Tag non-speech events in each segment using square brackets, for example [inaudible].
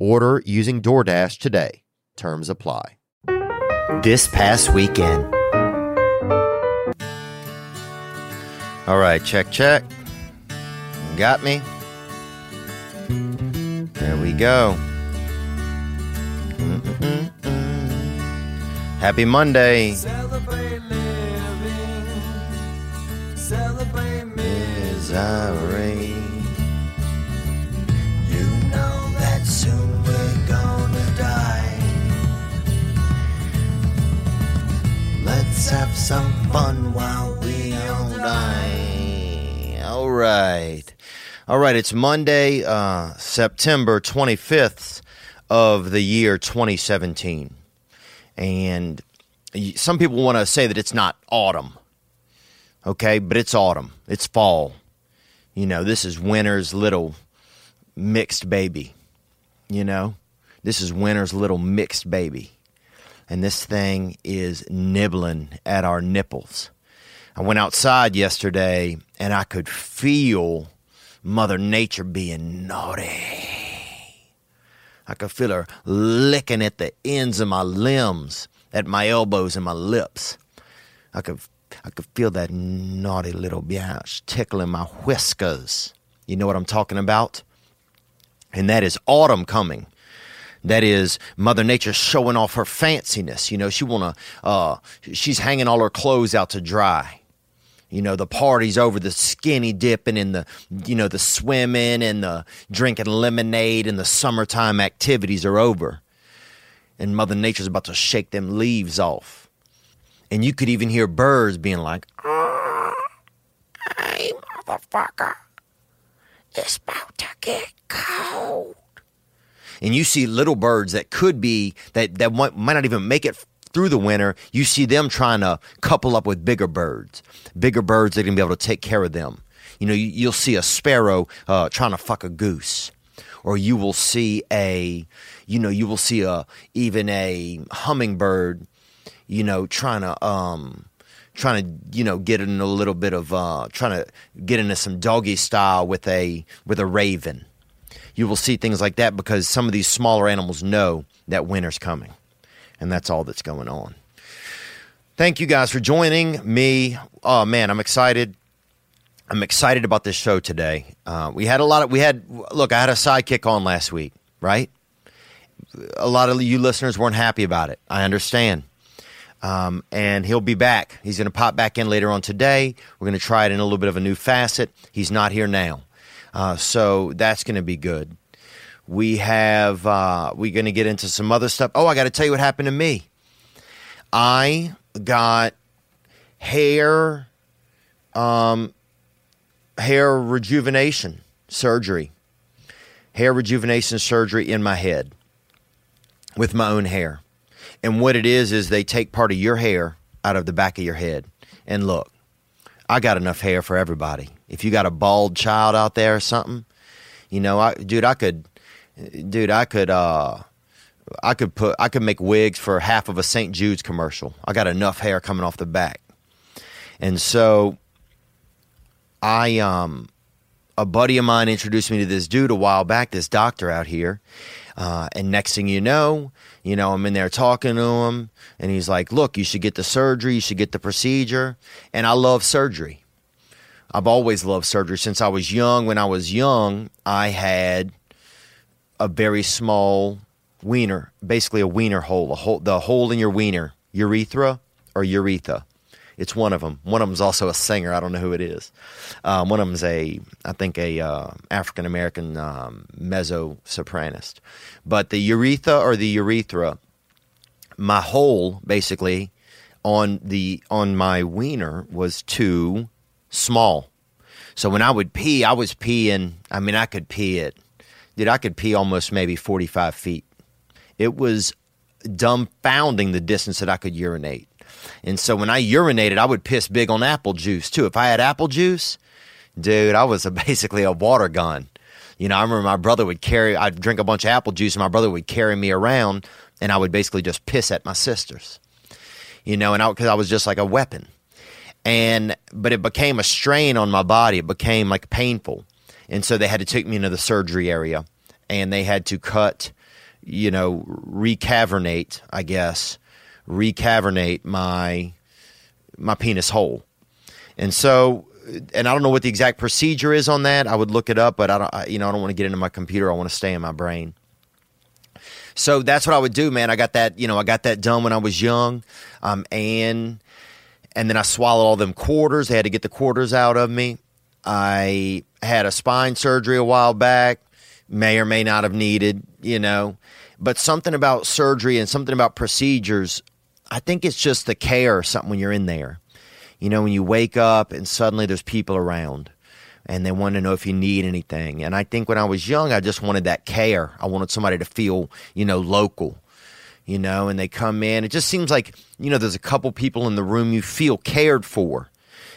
Order using DoorDash today. Terms apply. This past weekend. All right, check, check. Got me? There we go. Mm-mm-mm. Happy Monday. Celebrate living. Celebrate Misery. Let's have some fun while we all die. All right. All right, it's Monday, uh, September 25th of the year 2017. And some people want to say that it's not autumn. Okay, but it's autumn. It's fall. You know, this is winter's little mixed baby. You know, this is winter's little mixed baby. And this thing is nibbling at our nipples. I went outside yesterday and I could feel Mother Nature being naughty. I could feel her licking at the ends of my limbs, at my elbows and my lips. I could I could feel that naughty little biatch tickling my whiskers. You know what I'm talking about? And that is autumn coming. That is Mother Nature showing off her fanciness. You know, she wanna uh she's hanging all her clothes out to dry. You know, the party's over, the skinny dipping and the, you know, the swimming and the drinking lemonade and the summertime activities are over. And Mother Nature's about to shake them leaves off. And you could even hear birds being like, hey, motherfucker, it's about to get cold. And you see little birds that could be, that, that might, might not even make it through the winter, you see them trying to couple up with bigger birds, bigger birds that gonna be able to take care of them. You know, you, you'll see a sparrow uh, trying to fuck a goose, or you will see a, you know, you will see a even a hummingbird, you know, trying to um, trying to you know get in a little bit of uh, trying to get into some doggy style with a with a raven. You will see things like that because some of these smaller animals know that winter's coming and that's all that's going on. Thank you guys for joining me. Oh man, I'm excited. I'm excited about this show today. Uh, we had a lot of we had look. I had a sidekick on last week, right? A lot of you listeners weren't happy about it. I understand. Um, and he'll be back. He's going to pop back in later on today. We're going to try it in a little bit of a new facet. He's not here now, uh, so that's going to be good. We have uh, we're going to get into some other stuff. Oh, I got to tell you what happened to me. I got hair, um, hair rejuvenation surgery, hair rejuvenation surgery in my head with my own hair. And what it is is they take part of your hair out of the back of your head. And look, I got enough hair for everybody. If you got a bald child out there or something, you know, I, dude, I could dude, I could uh I could put I could make wigs for half of a St. Jude's commercial. I got enough hair coming off the back. And so I um a buddy of mine introduced me to this dude a while back, this doctor out here. Uh, and next thing you know, you know, I'm in there talking to him, and he's like, "Look, you should get the surgery. You should get the procedure." And I love surgery. I've always loved surgery since I was young. When I was young, I had a very small wiener, basically a wiener hole, a hole, the hole in your wiener, urethra or urethra. It's one of them. One of them's also a singer. I don't know who it is. Um, one of them's a, I think, a uh, African American um, mezzo sopranist. But the urethra or the urethra, my hole basically on the on my wiener was too small. So when I would pee, I was peeing. I mean, I could pee it. Dude, I could pee almost maybe 45 feet. It was dumbfounding the distance that I could urinate. And so when I urinated, I would piss big on apple juice too. If I had apple juice, dude, I was a, [laughs] basically a water gun. You know, I remember my brother would carry, I'd drink a bunch of apple juice, and my brother would carry me around, and I would basically just piss at my sisters. You know, and I, because I was just like a weapon. And, but it became a strain on my body. It became like painful. And so they had to take me into the surgery area, and they had to cut, you know, recavernate, I guess, recavernate my my penis hole. And so and I don't know what the exact procedure is on that. I would look it up, but I don't I, you know, I don't want to get into my computer. I want to stay in my brain. So that's what I would do, man. I got that, you know, I got that done when I was young. Um and and then I swallowed all them quarters. They had to get the quarters out of me. I had a spine surgery a while back. May or may not have needed, you know. But something about surgery and something about procedures I think it's just the care or something when you're in there. You know, when you wake up and suddenly there's people around and they want to know if you need anything. And I think when I was young, I just wanted that care. I wanted somebody to feel, you know, local, you know, and they come in. It just seems like, you know, there's a couple people in the room you feel cared for.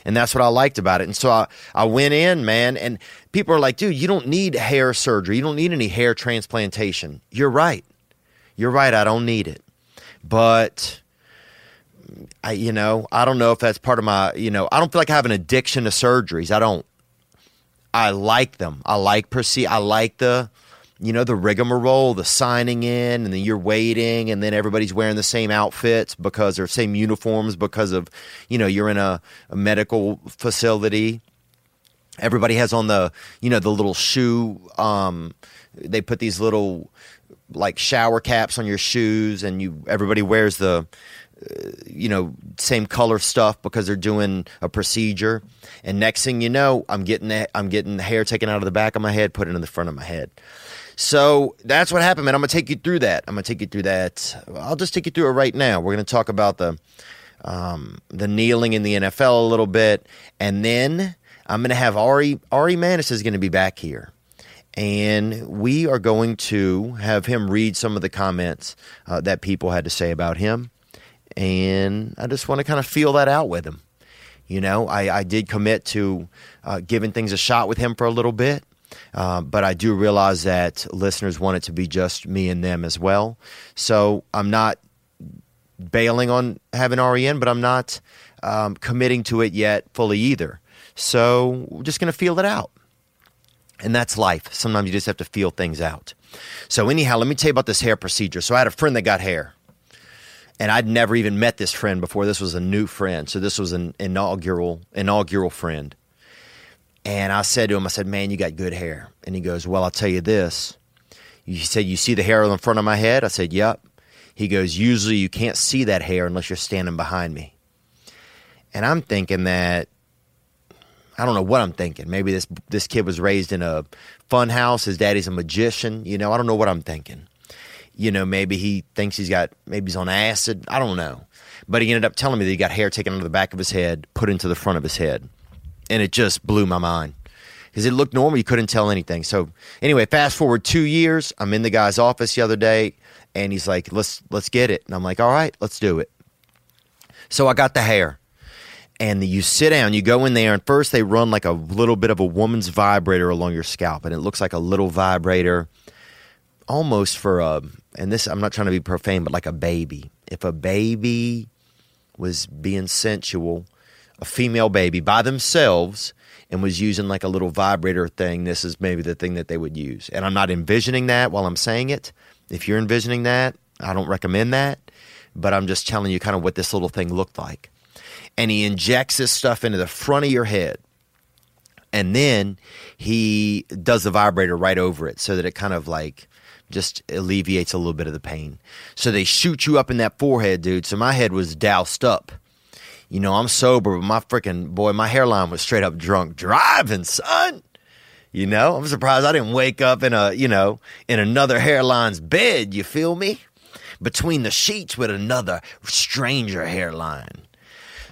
And that's what I liked about it. And so I, I went in, man, and people are like, dude, you don't need hair surgery. You don't need any hair transplantation. You're right. You're right. I don't need it. But I, you know, I don't know if that's part of my, you know, I don't feel like I have an addiction to surgeries. I don't. I like them. I like proceed. I like the, you know, the rigmarole, the signing in, and then you're waiting, and then everybody's wearing the same outfits because or same uniforms because of, you know, you're in a, a medical facility. Everybody has on the, you know, the little shoe. Um, they put these little like shower caps on your shoes, and you everybody wears the you know, same color stuff because they're doing a procedure. And next thing you know, I'm getting the, I'm getting the hair taken out of the back of my head, put it in the front of my head. So that's what happened, man. I'm gonna take you through that. I'm gonna take you through that. I'll just take you through it right now. We're gonna talk about the um, the kneeling in the NFL a little bit, and then I'm gonna have Ari Ari Manis is gonna be back here and we are going to have him read some of the comments uh, that people had to say about him and I just want to kind of feel that out with him. You know, I, I did commit to uh, giving things a shot with him for a little bit, uh, but I do realize that listeners want it to be just me and them as well. So I'm not bailing on having REN, but I'm not um, committing to it yet fully either. So we're just going to feel it out. And that's life. Sometimes you just have to feel things out. So, anyhow, let me tell you about this hair procedure. So, I had a friend that got hair and I'd never even met this friend before. This was a new friend, so this was an inaugural inaugural friend. And I said to him, I said, "Man, you got good hair." And he goes, "Well, I'll tell you this." He said, "You see the hair on the front of my head?" I said, "Yep." He goes, "Usually you can't see that hair unless you're standing behind me." And I'm thinking that I don't know what I'm thinking. Maybe this this kid was raised in a fun house. His daddy's a magician. You know, I don't know what I'm thinking you know, maybe he thinks he's got, maybe he's on acid. I don't know. But he ended up telling me that he got hair taken out of the back of his head, put into the front of his head. And it just blew my mind because it looked normal. You couldn't tell anything. So anyway, fast forward two years. I'm in the guy's office the other day and he's like, let's, let's get it. And I'm like, all right, let's do it. So I got the hair and you sit down, you go in there, and first they run like a little bit of a woman's vibrator along your scalp, and it looks like a little vibrator, almost for a and this I'm not trying to be profane, but like a baby. If a baby was being sensual, a female baby by themselves, and was using like a little vibrator thing, this is maybe the thing that they would use. And I'm not envisioning that while I'm saying it. If you're envisioning that, I don't recommend that, but I'm just telling you kind of what this little thing looked like. And he injects this stuff into the front of your head. And then he does the vibrator right over it so that it kind of like just alleviates a little bit of the pain. So they shoot you up in that forehead, dude. So my head was doused up. You know, I'm sober, but my freaking boy, my hairline was straight up drunk driving, son. You know, I'm surprised I didn't wake up in a, you know, in another hairline's bed. You feel me? Between the sheets with another stranger hairline.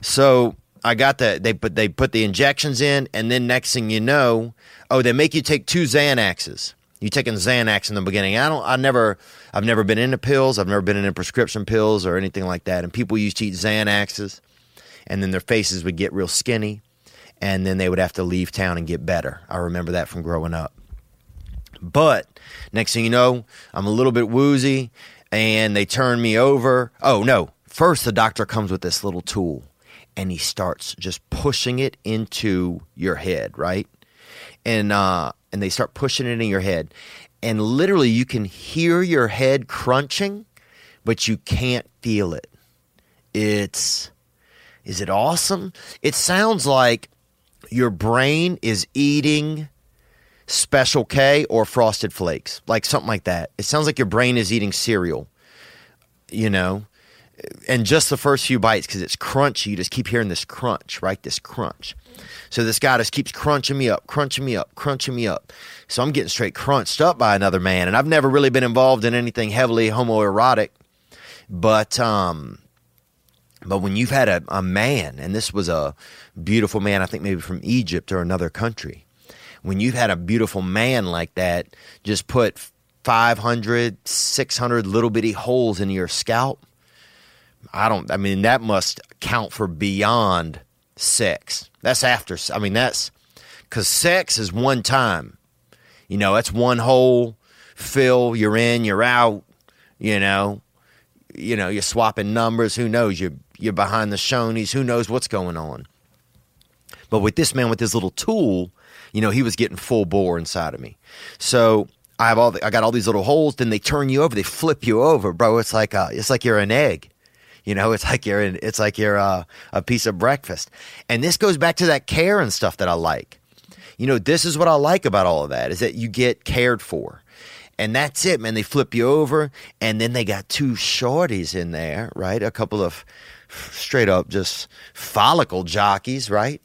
So I got the they put they put the injections in, and then next thing you know, oh, they make you take two Xanaxes. You taking Xanax in the beginning. I don't. I never. I've never been into pills. I've never been into prescription pills or anything like that. And people used to eat Xanaxes, and then their faces would get real skinny, and then they would have to leave town and get better. I remember that from growing up. But next thing you know, I'm a little bit woozy, and they turn me over. Oh no! First, the doctor comes with this little tool, and he starts just pushing it into your head, right? And uh, and they start pushing it in your head, and literally you can hear your head crunching, but you can't feel it. It's is it awesome? It sounds like your brain is eating Special K or Frosted Flakes, like something like that. It sounds like your brain is eating cereal, you know, and just the first few bites because it's crunchy. You just keep hearing this crunch, right? This crunch. So this guy just keeps crunching me up, crunching me up, crunching me up. So I'm getting straight crunched up by another man, and I've never really been involved in anything heavily homoerotic, but um, but when you've had a, a man, and this was a beautiful man, I think maybe from Egypt or another country, when you've had a beautiful man like that, just put 500, 600 little bitty holes in your scalp. I don't, I mean, that must count for beyond sex. That's after, I mean, that's because sex is one time. You know, that's one hole, fill, you're in, you're out, you know. You know, you're swapping numbers. Who knows? You're you're behind the shonies. Who knows what's going on? But with this man with his little tool, you know, he was getting full bore inside of me. So I have all the, I got all these little holes. Then they turn you over. They flip you over, bro. It's like uh, it's like you're an egg. You know, it's like you're in, it's like you're uh, a piece of breakfast. And this goes back to that care and stuff that I like. You know, this is what I like about all of that is that you get cared for. And that's it, man. They flip you over, and then they got two shorties in there, right? A couple of straight up just follicle jockeys, right?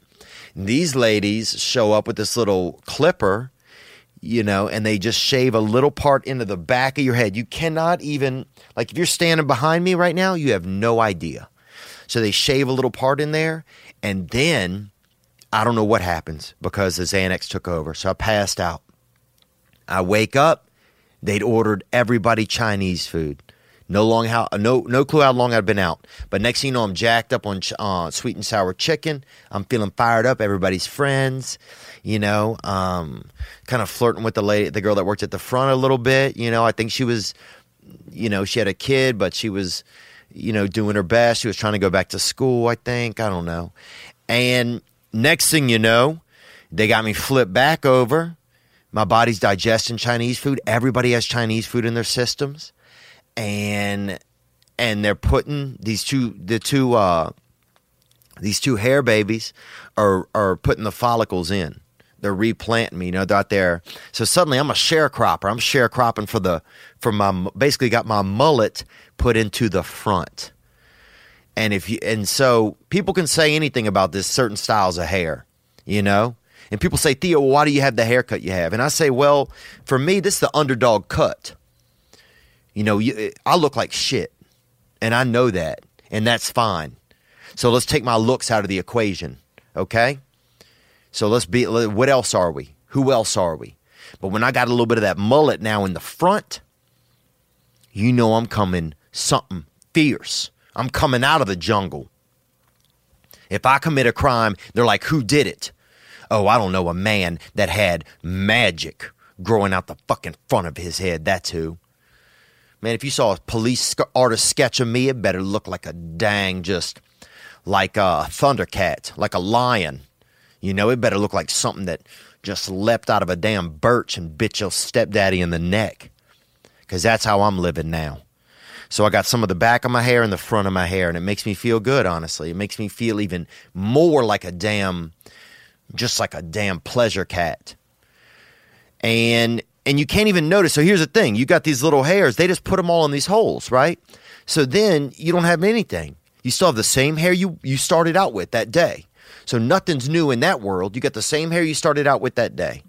And these ladies show up with this little clipper, you know, and they just shave a little part into the back of your head. You cannot even, like, if you're standing behind me right now, you have no idea. So they shave a little part in there, and then I don't know what happens because the Xanax took over. So I passed out. I wake up. They'd ordered everybody Chinese food. No long how no no clue how long I'd been out. But next thing you know, I'm jacked up on uh, sweet and sour chicken. I'm feeling fired up. Everybody's friends, you know. Um, kind of flirting with the lady, the girl that worked at the front a little bit. You know, I think she was, you know, she had a kid, but she was, you know, doing her best. She was trying to go back to school. I think I don't know. And next thing you know, they got me flipped back over. My body's digesting Chinese food. Everybody has Chinese food in their systems, and and they're putting these two the two uh, these two hair babies are are putting the follicles in. They're replanting me. You know, they're out there. So suddenly, I'm a sharecropper. I'm sharecropping for the for my basically got my mullet put into the front. And if you and so people can say anything about this certain styles of hair, you know. And people say, Theo, why do you have the haircut you have? And I say, well, for me, this is the underdog cut. You know, you, I look like shit, and I know that, and that's fine. So let's take my looks out of the equation, okay? So let's be. What else are we? Who else are we? But when I got a little bit of that mullet now in the front, you know I'm coming something fierce. I'm coming out of the jungle. If I commit a crime, they're like, who did it? Oh, I don't know, a man that had magic growing out the fucking front of his head. That's who. Man, if you saw a police artist sketch of me, it better look like a dang, just like a thundercat, like a lion. You know, it better look like something that just leapt out of a damn birch and bit your stepdaddy in the neck. Because that's how I'm living now. So I got some of the back of my hair and the front of my hair, and it makes me feel good, honestly. It makes me feel even more like a damn, just like a damn pleasure cat. And and you can't even notice. So here's the thing: you got these little hairs. They just put them all in these holes, right? So then you don't have anything. You still have the same hair you you started out with that day. So nothing's new in that world. You got the same hair you started out with that day.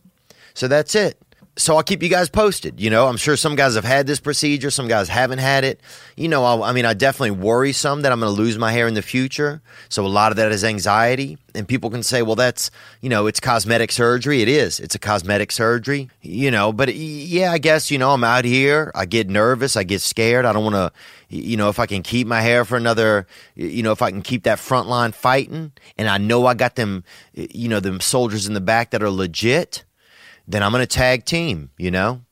So that's it. So I'll keep you guys posted. You know, I'm sure some guys have had this procedure, some guys haven't had it. You know, I'll, I mean, I definitely worry some that I'm going to lose my hair in the future. So a lot of that is anxiety. And people can say, well, that's, you know, it's cosmetic surgery. It is. It's a cosmetic surgery, you know, but yeah, I guess, you know, I'm out here. I get nervous. I get scared. I don't want to, you know, if I can keep my hair for another, you know, if I can keep that front line fighting and I know I got them, you know, them soldiers in the back that are legit then I'm going to tag team, you know?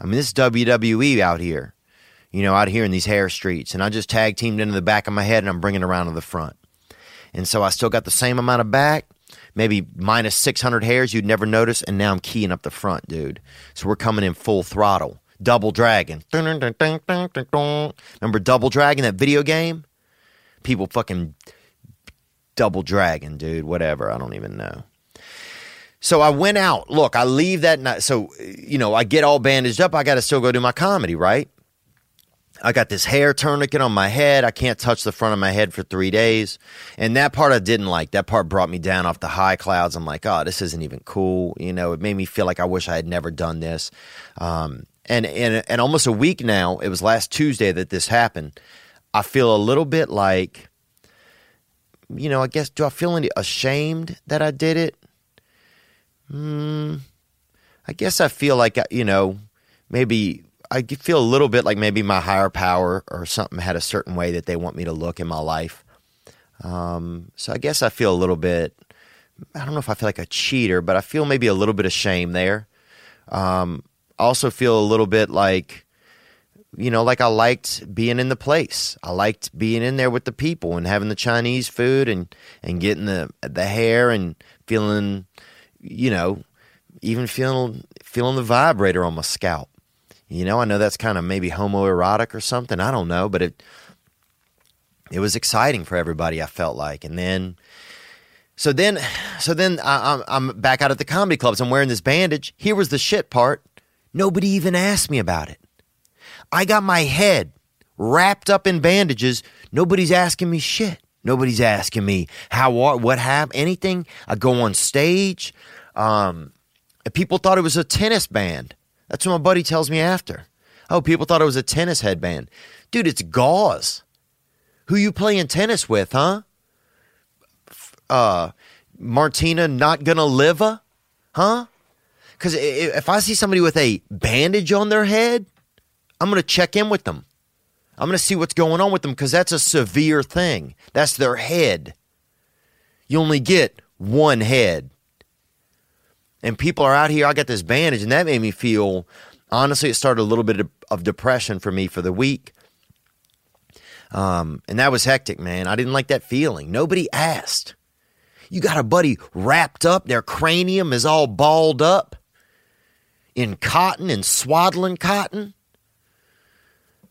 I mean, this is WWE out here, you know, out here in these hair streets. And I just tag teamed into the back of my head and I'm bringing it around to the front. And so I still got the same amount of back, maybe minus 600 hairs you'd never notice. And now I'm keying up the front, dude. So we're coming in full throttle. Double Dragon. Remember Double Dragon, that video game? People fucking Double Dragon, dude. Whatever. I don't even know. So I went out. Look, I leave that night. So, you know, I get all bandaged up. I got to still go do my comedy, right? I got this hair tourniquet on my head. I can't touch the front of my head for three days. And that part I didn't like. That part brought me down off the high clouds. I'm like, oh, this isn't even cool. You know, it made me feel like I wish I had never done this. Um, and, and, and almost a week now, it was last Tuesday that this happened. I feel a little bit like, you know, I guess, do I feel any ashamed that I did it? Hmm. I guess I feel like uh, you know maybe I feel a little bit like maybe my higher power or something had a certain way that they want me to look in my life. Um, so I guess I feel a little bit. I don't know if I feel like a cheater, but I feel maybe a little bit of shame there. Um, I also feel a little bit like, you know, like I liked being in the place. I liked being in there with the people and having the Chinese food and and getting the the hair and feeling you know, even feeling feeling the vibrator on my scalp. You know, I know that's kind of maybe homoerotic or something. I don't know, but it it was exciting for everybody. I felt like, and then so then so then I, I'm back out at the comedy clubs. I'm wearing this bandage. Here was the shit part. Nobody even asked me about it. I got my head wrapped up in bandages. Nobody's asking me shit. Nobody's asking me how what what happened, anything. I go on stage. Um, people thought it was a tennis band. That's what my buddy tells me after. Oh, people thought it was a tennis headband. Dude, it's gauze. Who you playing tennis with, huh? Uh, Martina not gonna live, huh? Because if I see somebody with a bandage on their head, I'm gonna check in with them. I'm going to see what's going on with them because that's a severe thing. That's their head. You only get one head. And people are out here. I got this bandage, and that made me feel honestly, it started a little bit of depression for me for the week. Um, and that was hectic, man. I didn't like that feeling. Nobody asked. You got a buddy wrapped up, their cranium is all balled up in cotton and swaddling cotton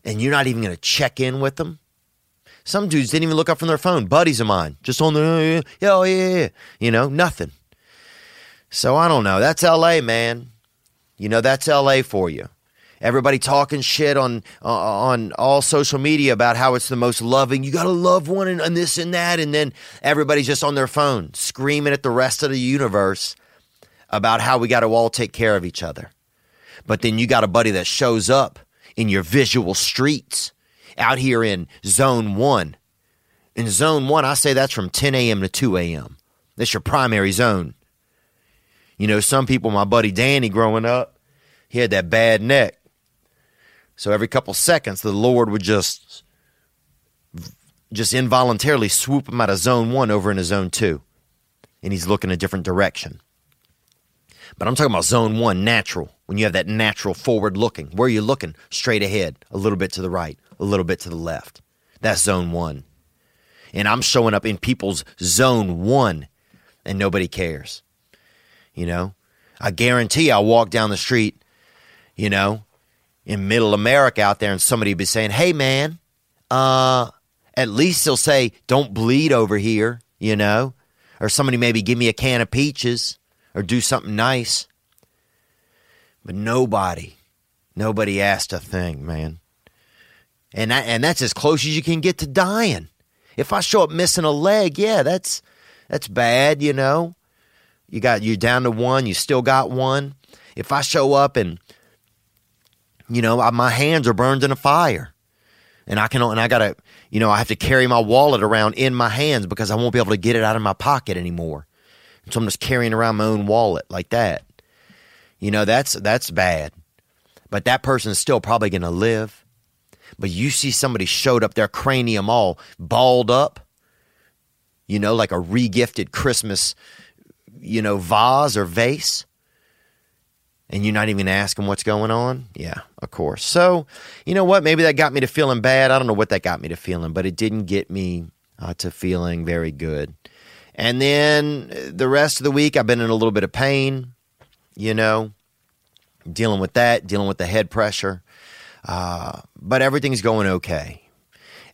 and you're not even going to check in with them. Some dudes didn't even look up from their phone. Buddies of mine, just on the yeah, oh, yeah, yeah, you know, nothing. So I don't know. That's L.A., man. You know, that's L.A. for you. Everybody talking shit on uh, on all social media about how it's the most loving. You got to love one and, and this and that, and then everybody's just on their phone screaming at the rest of the universe about how we got to all take care of each other. But then you got a buddy that shows up in your visual streets out here in zone one. In zone one, I say that's from 10 a.m. to 2 a.m. That's your primary zone. You know, some people, my buddy Danny growing up, he had that bad neck. So every couple seconds, the Lord would just just involuntarily swoop him out of zone one over into zone two. And he's looking a different direction. But I'm talking about zone one, natural, when you have that natural forward looking. Where are you looking? Straight ahead, a little bit to the right, a little bit to the left. That's zone one. And I'm showing up in people's zone one, and nobody cares. You know, I guarantee I'll walk down the street, you know, in middle America out there, and somebody be saying, hey, man, uh, at least they'll say, don't bleed over here, you know, or somebody maybe give me a can of peaches or do something nice. But nobody, nobody asked a thing, man. And that, and that's as close as you can get to dying. If I show up missing a leg, yeah, that's that's bad, you know. You got you're down to one, you still got one. If I show up and you know I, my hands are burned in a fire, and I can and I gotta you know I have to carry my wallet around in my hands because I won't be able to get it out of my pocket anymore. So I'm just carrying around my own wallet like that. You know that's that's bad, but that person is still probably gonna live. But you see somebody showed up, their cranium all balled up, you know, like a regifted Christmas, you know, vase or vase. And you're not even asking what's going on? Yeah, of course. So, you know what? Maybe that got me to feeling bad. I don't know what that got me to feeling, but it didn't get me uh, to feeling very good. And then the rest of the week, I've been in a little bit of pain, you know, dealing with that, dealing with the head pressure. Uh, but everything's going okay.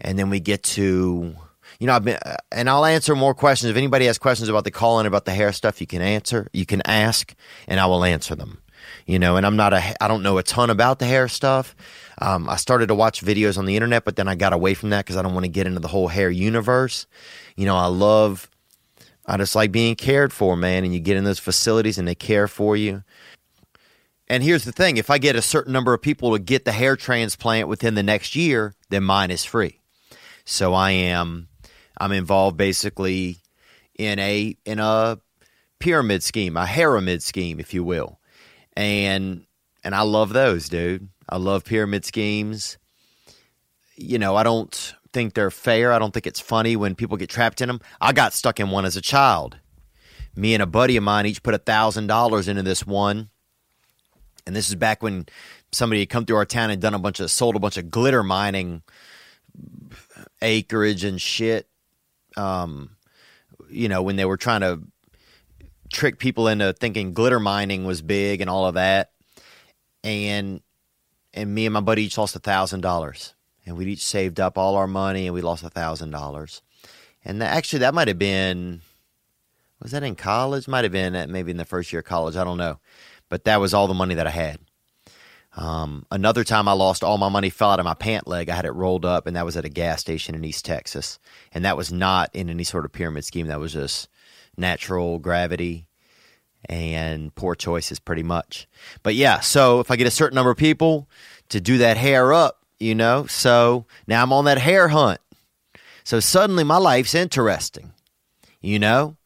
And then we get to, you know, I've been, uh, and I'll answer more questions. If anybody has questions about the call in about the hair stuff, you can answer, you can ask, and I will answer them. You know, and I'm not a, I don't know a ton about the hair stuff. Um, I started to watch videos on the internet, but then I got away from that because I don't want to get into the whole hair universe. You know, I love, Uh, I just like being cared for, man. And you get in those facilities and they care for you. And here's the thing if I get a certain number of people to get the hair transplant within the next year, then mine is free. So I am I'm involved basically in a in a pyramid scheme, a pyramid scheme, if you will. And and I love those, dude. I love pyramid schemes. You know, I don't think they're fair. I don't think it's funny when people get trapped in them. I got stuck in one as a child. Me and a buddy of mine each put a thousand dollars into this one and this is back when somebody had come through our town and done a bunch of sold a bunch of glitter mining acreage and shit. Um, you know, when they were trying to trick people into thinking glitter mining was big and all of that. And and me and my buddy each lost a thousand dollars. And we'd each saved up all our money and we lost a thousand dollars. And that, actually that might have been was that in college? Might have been at, maybe in the first year of college. I don't know but that was all the money that I had. Um, another time I lost all my money, fell out of my pant leg. I had it rolled up, and that was at a gas station in East Texas. And that was not in any sort of pyramid scheme. That was just natural gravity and poor choices, pretty much. But yeah, so if I get a certain number of people to do that hair up, you know, so now I'm on that hair hunt. So suddenly my life's interesting, you know.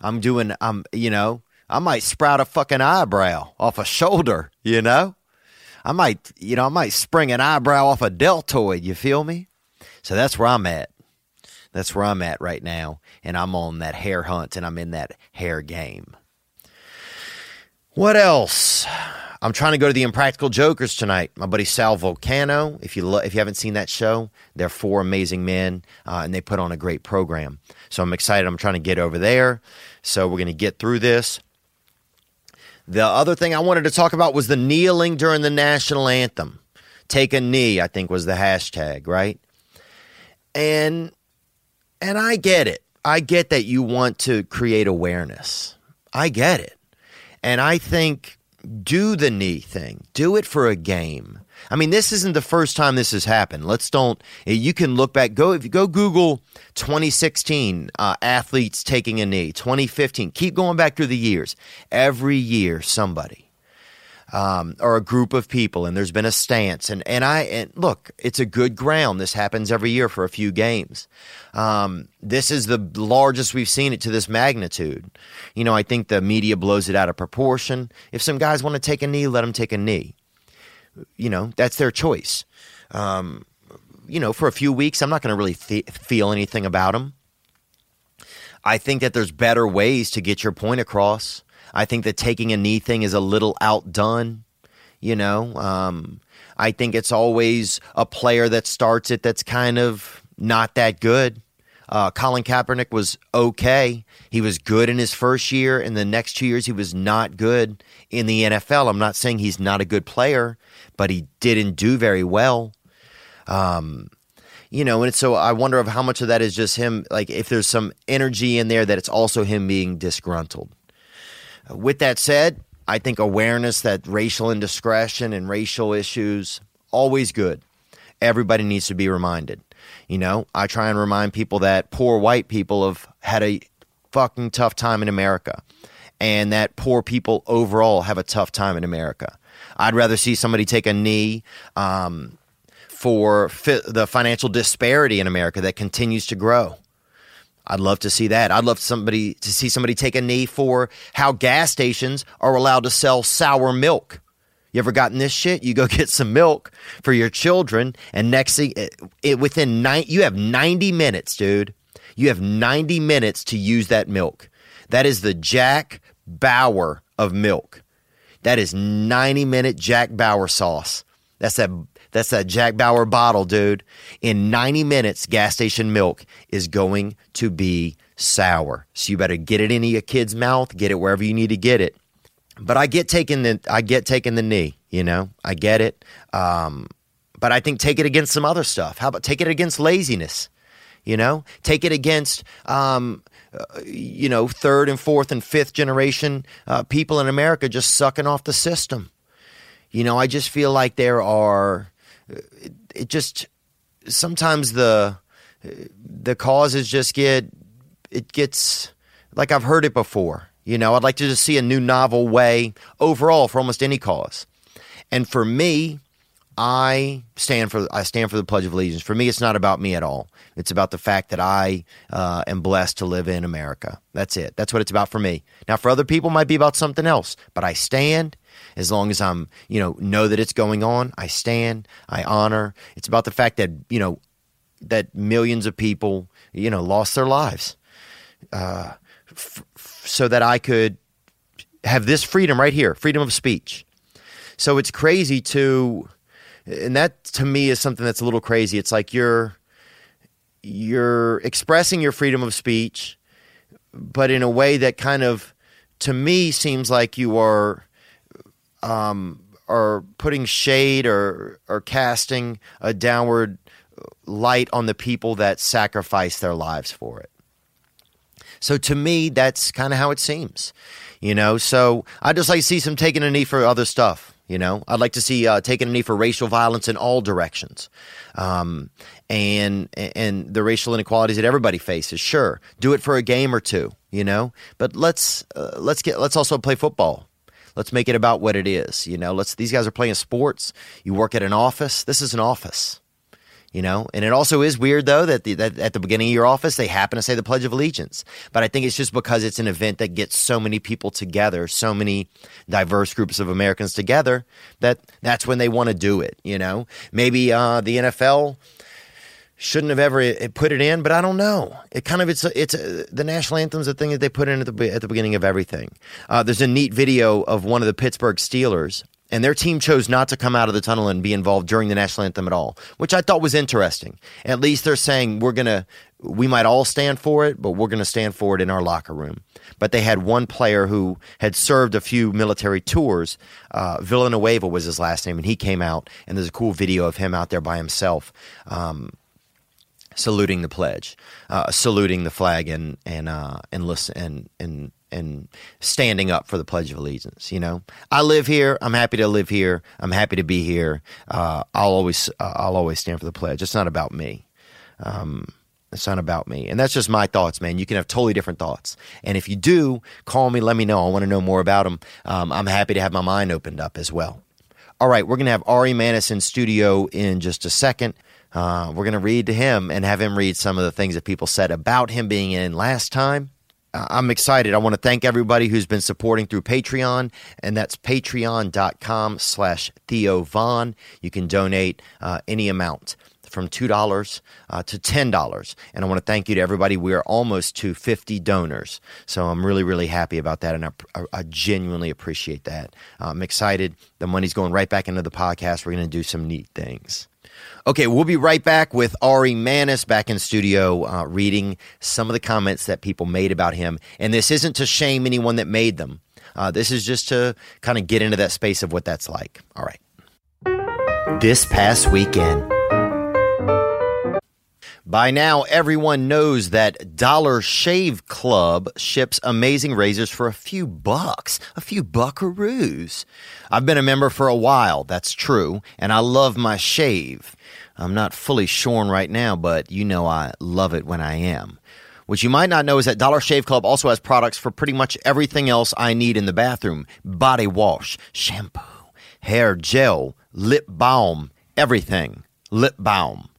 I'm doing, I'm, you know, I might sprout a fucking eyebrow off a shoulder, you know? I might, you know, I might spring an eyebrow off a deltoid, you feel me? So that's where I'm at. That's where I'm at right now. And I'm on that hair hunt and I'm in that hair game. What else? I'm trying to go to the Impractical Jokers tonight. My buddy Sal Vulcano. If you lo- if you haven't seen that show, they're four amazing men, uh, and they put on a great program. So I'm excited. I'm trying to get over there. So we're to get through this. The other thing I wanted to talk about was the kneeling during the national anthem. Take a knee, I think was the hashtag, right? And and I get it. I get that you want to create awareness. I get it. And I think do the knee thing. Do it for a game. I mean, this isn't the first time this has happened. Let's don't. You can look back. Go if you go Google 2016 uh, athletes taking a knee. 2015. Keep going back through the years. Every year, somebody. Um, or a group of people, and there's been a stance. And, and I and look, it's a good ground. This happens every year for a few games. Um, this is the largest we've seen it to this magnitude. You know, I think the media blows it out of proportion. If some guys want to take a knee, let them take a knee you know, that's their choice. Um, you know, for a few weeks, I'm not going to really th- feel anything about them. I think that there's better ways to get your point across. I think that taking a knee thing is a little outdone. You know, um, I think it's always a player that starts it that's kind of not that good. Uh, Colin Kaepernick was okay. He was good in his first year. In the next two years, he was not good in the NFL. I'm not saying he's not a good player but he didn't do very well. Um, you know, and so I wonder of how much of that is just him, like if there's some energy in there that it's also him being disgruntled. With that said, I think awareness that racial indiscretion and racial issues always good. Everybody needs to be reminded. You know, I try and remind people that poor white people have had a fucking tough time in America and that poor people overall have a tough time in America. I'd rather see somebody take a knee um, for fi- the financial disparity in America that continues to grow. I'd love to see that. I'd love somebody to see somebody take a knee for how gas stations are allowed to sell sour milk. You ever gotten this shit? You go [laughs] get some milk for your children, and next thing, it, it, within nine, you have ninety minutes, dude. You have ninety minutes to use that milk. That is the Jack Bauer of milk. That is ninety minute Jack Bauer sauce. That's that. That's that Jack Bauer bottle, dude. In 90 minutes, gas station milk is going to be sour. So you better get it into your kid's mouth, get it wherever you need to get it. But I get taking the I get taking the knee, you know. I get it. Um, but I think take it against some other stuff. How about take it against laziness? You know, take it against um, uh, you know third and fourth and fifth generation uh, people in America just sucking off the system. You know, I just feel like there are it, it just sometimes the the causes just get it gets like I've heard it before. You know, I'd like to just see a new novel way overall for almost any cause. And for me, I stand for I stand for the Pledge of Allegiance. For me, it's not about me at all. It's about the fact that I uh, am blessed to live in America. That's it. That's what it's about for me. Now, for other people, it might be about something else. But I stand as long as I'm, you know, know that it's going on. I stand. I honor. It's about the fact that you know that millions of people, you know, lost their lives, uh, f- f- so that I could have this freedom right here, freedom of speech. So it's crazy to and that to me is something that's a little crazy. It's like you're you're expressing your freedom of speech, but in a way that kind of to me seems like you are um, are putting shade or or casting a downward light on the people that sacrifice their lives for it. So to me, that's kind of how it seems, you know. So I just like to see some taking a knee for other stuff. You know, I'd like to see uh, taking a knee for racial violence in all directions, um, and and the racial inequalities that everybody faces. Sure, do it for a game or two. You know, but let's uh, let's get let's also play football. Let's make it about what it is. You know, let's these guys are playing sports. You work at an office. This is an office you know and it also is weird though that, the, that at the beginning of your office they happen to say the pledge of allegiance but i think it's just because it's an event that gets so many people together so many diverse groups of americans together that that's when they want to do it you know maybe uh, the nfl shouldn't have ever eh, put it in, but I don't know. It kind of it's it's a, the national anthem's a thing that they put in at the at the beginning of everything. Uh, there's a neat video of one of the Pittsburgh Steelers and their team chose not to come out of the tunnel and be involved during the national anthem at all, which I thought was interesting. At least they're saying we're going to, we might all stand for it, but we're going to stand for it in our locker room. But they had one player who had served a few military tours. Uh, Villanueva was his last name, and he came out, and there's a cool video of him out there by himself. Um, saluting the pledge, uh, saluting the flag, and and uh, and listen and and and standing up for the Pledge of Allegiance. You know, I live here. I'm happy to live here. I'm happy to be here. Uh, I'll always uh, I'll always stand for the pledge. It's not about me. Um, it's not about me. And that's just my thoughts, man. You can have totally different thoughts. And if you do, call me. Let me know. I want to know more about them. Um, I'm happy to have my mind opened up as well. All right, we're going to have Ari Manis in studio in just a second. Uh, we're going to read to him and have him read some of the things that people said about him being in last time. I'm excited. I want to thank everybody who's been supporting through Patreon, and that's patreon.com slash Theo Von. You can donate uh, any amount from $2 uh, to $10. And I want to thank you to everybody. We are almost to 50 donors. So I'm really, really happy about that. And I, I genuinely appreciate that. Uh, I'm excited. The money's going right back into the podcast. We're going to do some neat things. Okay, we'll be right back with Ari Manis back in studio uh, reading some of the comments that people made about him. And this isn't to shame anyone that made them, uh, this is just to kind of get into that space of what that's like. All right. This past weekend, By now, everyone knows that Dollar Shave Club ships amazing razors for a few bucks, a few buckaroos. I've been a member for a while, that's true, and I love my shave. I'm not fully shorn right now, but you know I love it when I am. What you might not know is that Dollar Shave Club also has products for pretty much everything else I need in the bathroom body wash, shampoo, hair gel, lip balm, everything. Lip balm.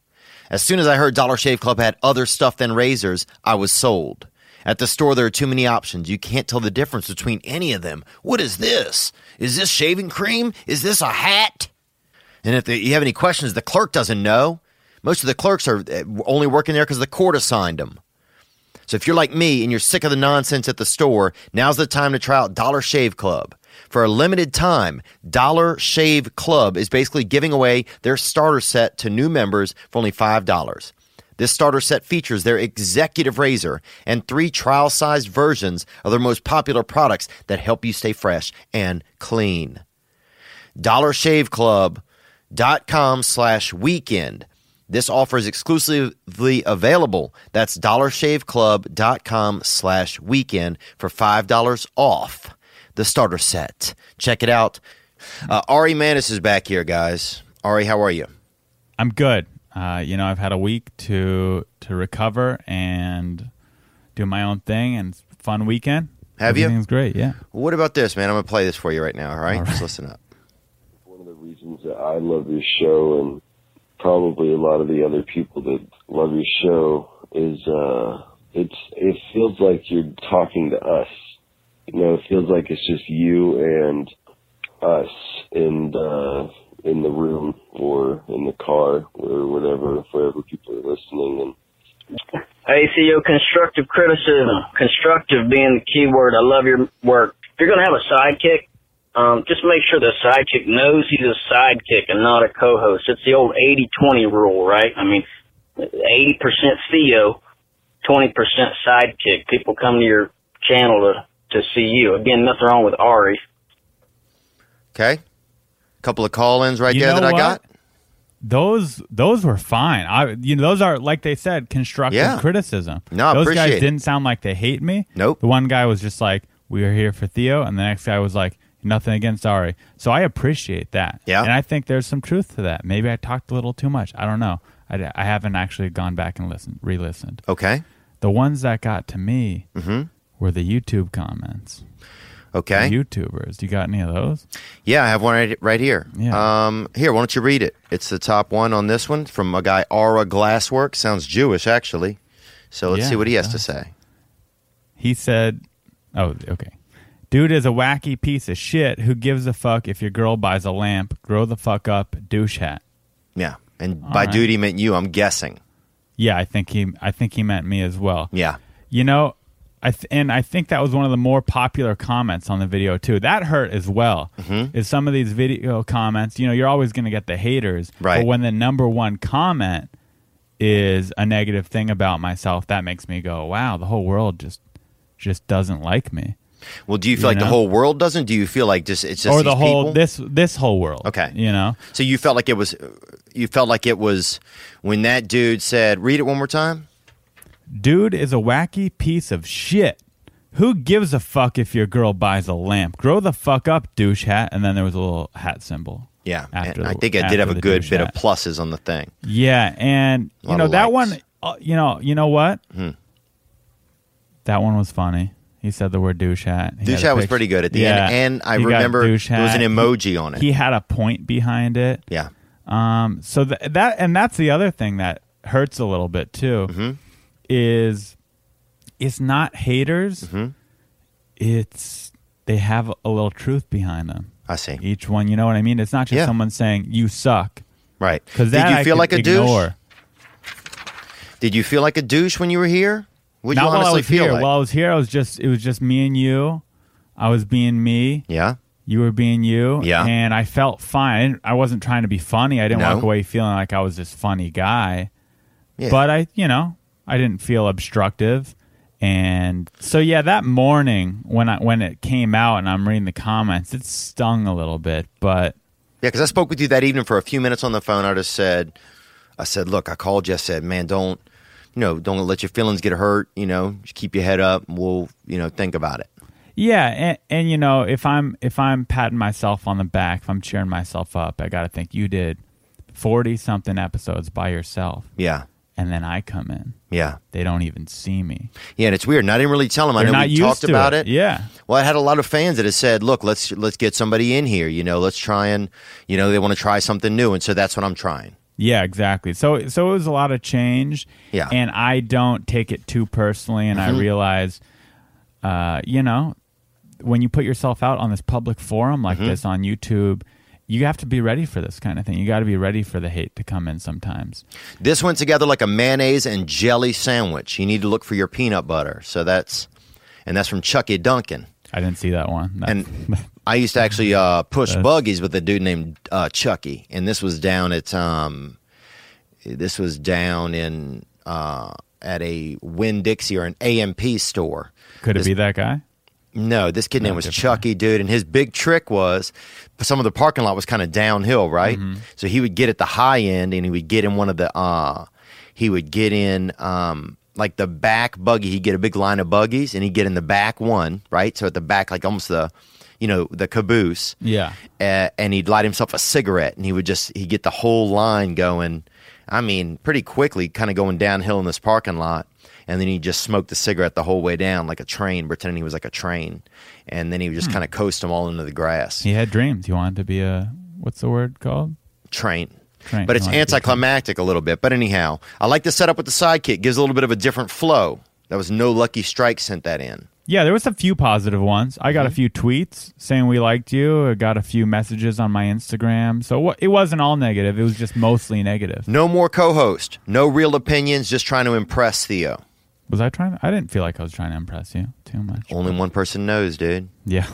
As soon as I heard Dollar Shave Club had other stuff than razors, I was sold. At the store, there are too many options. You can't tell the difference between any of them. What is this? Is this shaving cream? Is this a hat? And if you have any questions, the clerk doesn't know. Most of the clerks are uh, only working there because the court assigned them. So if you're like me and you're sick of the nonsense at the store, now's the time to try out Dollar Shave Club. For a limited time, Dollar Shave Club is basically giving away their starter set to new members for only $5. This starter set features their executive razor and three trial sized versions of their most popular products that help you stay fresh and clean. DollarShaveClub.com slash weekend. This offer is exclusively available. That's dollarshaveclub.com slash weekend for $5 off the starter set. Check it out. Uh, Ari Manis is back here, guys. Ari, how are you? I'm good. Uh, you know, I've had a week to to recover and do my own thing, and fun weekend. Have you? Everything's great. Yeah. What about this, man? I'm going to play this for you right now, all right? All right. Just listen up. Reasons that I love your show and probably a lot of the other people that love your show is uh it's it feels like you're talking to us. You know, it feels like it's just you and us in in the room or in the car or whatever, wherever people are listening and CEO, constructive criticism. Constructive being the key word. I love your work. If you're going to have a sidekick, um, just make sure the sidekick knows he's a sidekick and not a co-host. It's the old 80-20 rule, right? I mean, 80% Theo, 20% sidekick. People come to your channel to, to see you. Again, nothing wrong with Ari. Okay? A couple of call ins right You there know that I got. Those those were fine. I you know those are like they said constructive Yeah. criticism. No, those guys it. didn't sound like they hate me. Nope. The one guy was just like, "We are here for Theo," and the next guy was like, "Nothing against Ari." So I appreciate that. Yeah. and I think there's some truth to that. Maybe I talked a little too much. I don't know. I, I haven't actually gone back and listened, re-listened. Okay. The ones that got to me Mhm. were the YouTube comments. Okay. The YouTubers. You got any of those? Yeah, I have one right, right here. Yeah. Um, here, why don't you read it? It's the top one on this one from a guy, Aura Glasswork. Sounds Jewish, actually. So let's Yeah, see what he has to say. He said, "Oh, okay." Dude is a wacky piece of shit who gives a fuck if your girl buys a lamp. Grow the fuck up, douche hat. Yeah. And All by right. dude, he meant you, I'm guessing. Yeah, I think he I think he meant me as well. Yeah. You know, I th- and I think that was one of the more popular comments on the video too. That hurt as well. Mm-hmm. Is some of these video comments, you know, you're always going to get the haters, Right. But when the number one comment is a negative thing about myself, that makes me go, "Wow, the whole world just just doesn't like me." Well, do you feel You like the whole world doesn't? Do you feel like just it's just or the whole people? this this whole world. Okay. you know, So you felt like it was, you felt like it was when that dude said, "Read it one more time." dude is a wacky piece of shit. Who gives a fuck if your girl buys a lamp? Grow the fuck up, douche hat. And then there was a little hat symbol. Yeah, After and I think I did have a good bit of pluses on the thing. Yeah, and you know that likes. one. Uh, you know, you know what? Hmm. That one was funny. He said the word douche hat. He Douche hat was pretty good at the Yeah, end, and I he remember there was an emoji on it. He had a point behind it. yeah, Um, so th- that and that's the other thing that hurts a little bit too Mm-hmm. is it's not haters. Mm-hmm. It's they have a little truth behind them. I see. Each one, you know what I mean? It's not just Yeah. someone saying you suck Right. because Did you I feel like a ignore. douche? Did you feel like a douche when you were here? Would Not you while I honestly was feel here. like? While I was here, I was just it was just me and you. I was being me. yeah. You were being you. Yeah. And I felt fine. I didn't- I wasn't trying to be funny. I didn't No. walk away feeling like I was this funny guy. Yeah. But I, you know, I didn't feel obstructive. And so yeah, that morning when I when it came out and I'm reading the comments, it stung a little bit, but Yeah, because I spoke with you that evening for a few minutes on the phone. I just said, I said, look, I called you. I said, man, don't, you know, don't let your feelings get hurt. You know, just keep your head up. And we'll, you know, think about it. Yeah, and, and you know, if I'm if I'm patting myself on the back, if I'm cheering myself up, I got to think you did forty something episodes by yourself, Yeah, and then I come in. yeah, They don't even see me. yeah. And it's weird. And I didn't really tell them. I They're know not we talked about it. it. Yeah, Well, I had a lot of fans that have said, "Look, let's let's get somebody in here. You know, let's try and you know they want to try something new." And so that's what I'm trying. Yeah, exactly. So so it was a lot of change. Yeah. and I don't take it too personally, and Mm-hmm. I realize, uh, you know, when you put yourself out on this public forum like Mm-hmm. this on YouTube. You have to be ready for this kind of thing. You got to be ready for the hate to come in sometimes. This went together like a mayonnaise and jelly sandwich. You need to look for your peanut butter. So that's and that's from Chucky Duncan. I didn't see that one. That's- And [laughs] I used to actually uh, push buggies with a dude named uh, Chucky, and this was down at um, this was down in uh, at a Winn Dixie or an A&P store. could it this- be that guy? No, this kid name was different Chucky, dude, and his big trick was some of the parking lot was kind of downhill, right? Mm-hmm. So he would get at the high end, and he would get in one of the uh, he would get in um, like the back buggy. He'd get a big line of buggies, and he'd get in the back one, right? So at the back, like almost the you know the caboose, Yeah. uh, and he'd light himself a cigarette, and he would just he'd get the whole line going. I mean, pretty quickly, kind of going downhill in this parking lot, and then he'd just smoke the cigarette the whole way down like a train, pretending he was like a train, and then he would just kind of coast them all into the grass. He had dreams. He wanted to be a what's the word called? Train. Train. But it's He wanted to be a anticlimactic a little bit. But anyhow, I like the setup with the sidekick. Gives a little bit of a different flow. That was no lucky strike sent that in. Yeah, there was a few positive ones. I Mm-hmm. got a few tweets saying we liked you. I got a few messages on my Instagram. So it wasn't all negative. It was just mostly negative. No more co-host. No real opinions. Just trying to impress Theo. Was I trying? I didn't feel like I was trying to impress you too much. Only one person knows, dude. Yeah,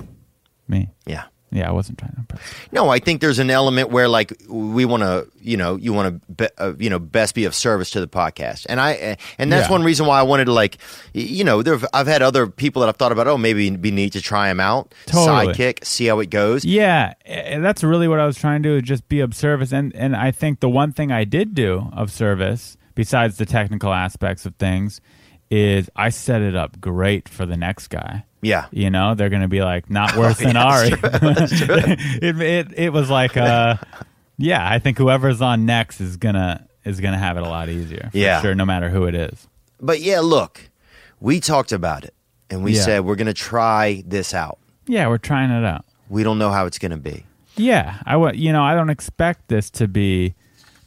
me. Yeah. Yeah, I wasn't trying to impress. No, I think there's an element where like we want to, you know, you want to, be, uh, you know, best be of service to the podcast, and I, uh, and that's Yeah. one reason why I wanted to like, you know, there I've had other people that I've thought about. Oh, maybe it'd be neat to try them out, Totally. sidekick, see how it goes. Yeah, eh, that's really what I was trying to do. Just be of service, and and I think the one thing I did do of service, besides the technical aspects of things, is I set it up great for the next guy. Yeah, You know, they're going to be like not [laughs] worse than yeah, Ari. [laughs] that's it, it it was like, uh, [laughs] yeah, I think whoever's on next is gonna is gonna have it a lot easier. For Yeah. sure, no matter who it is. but yeah, look, we talked about it, and we Yeah. said we're gonna try this out. Yeah, we're trying it out. We don't know how it's gonna be. Yeah, I wa- you know I don't expect this to be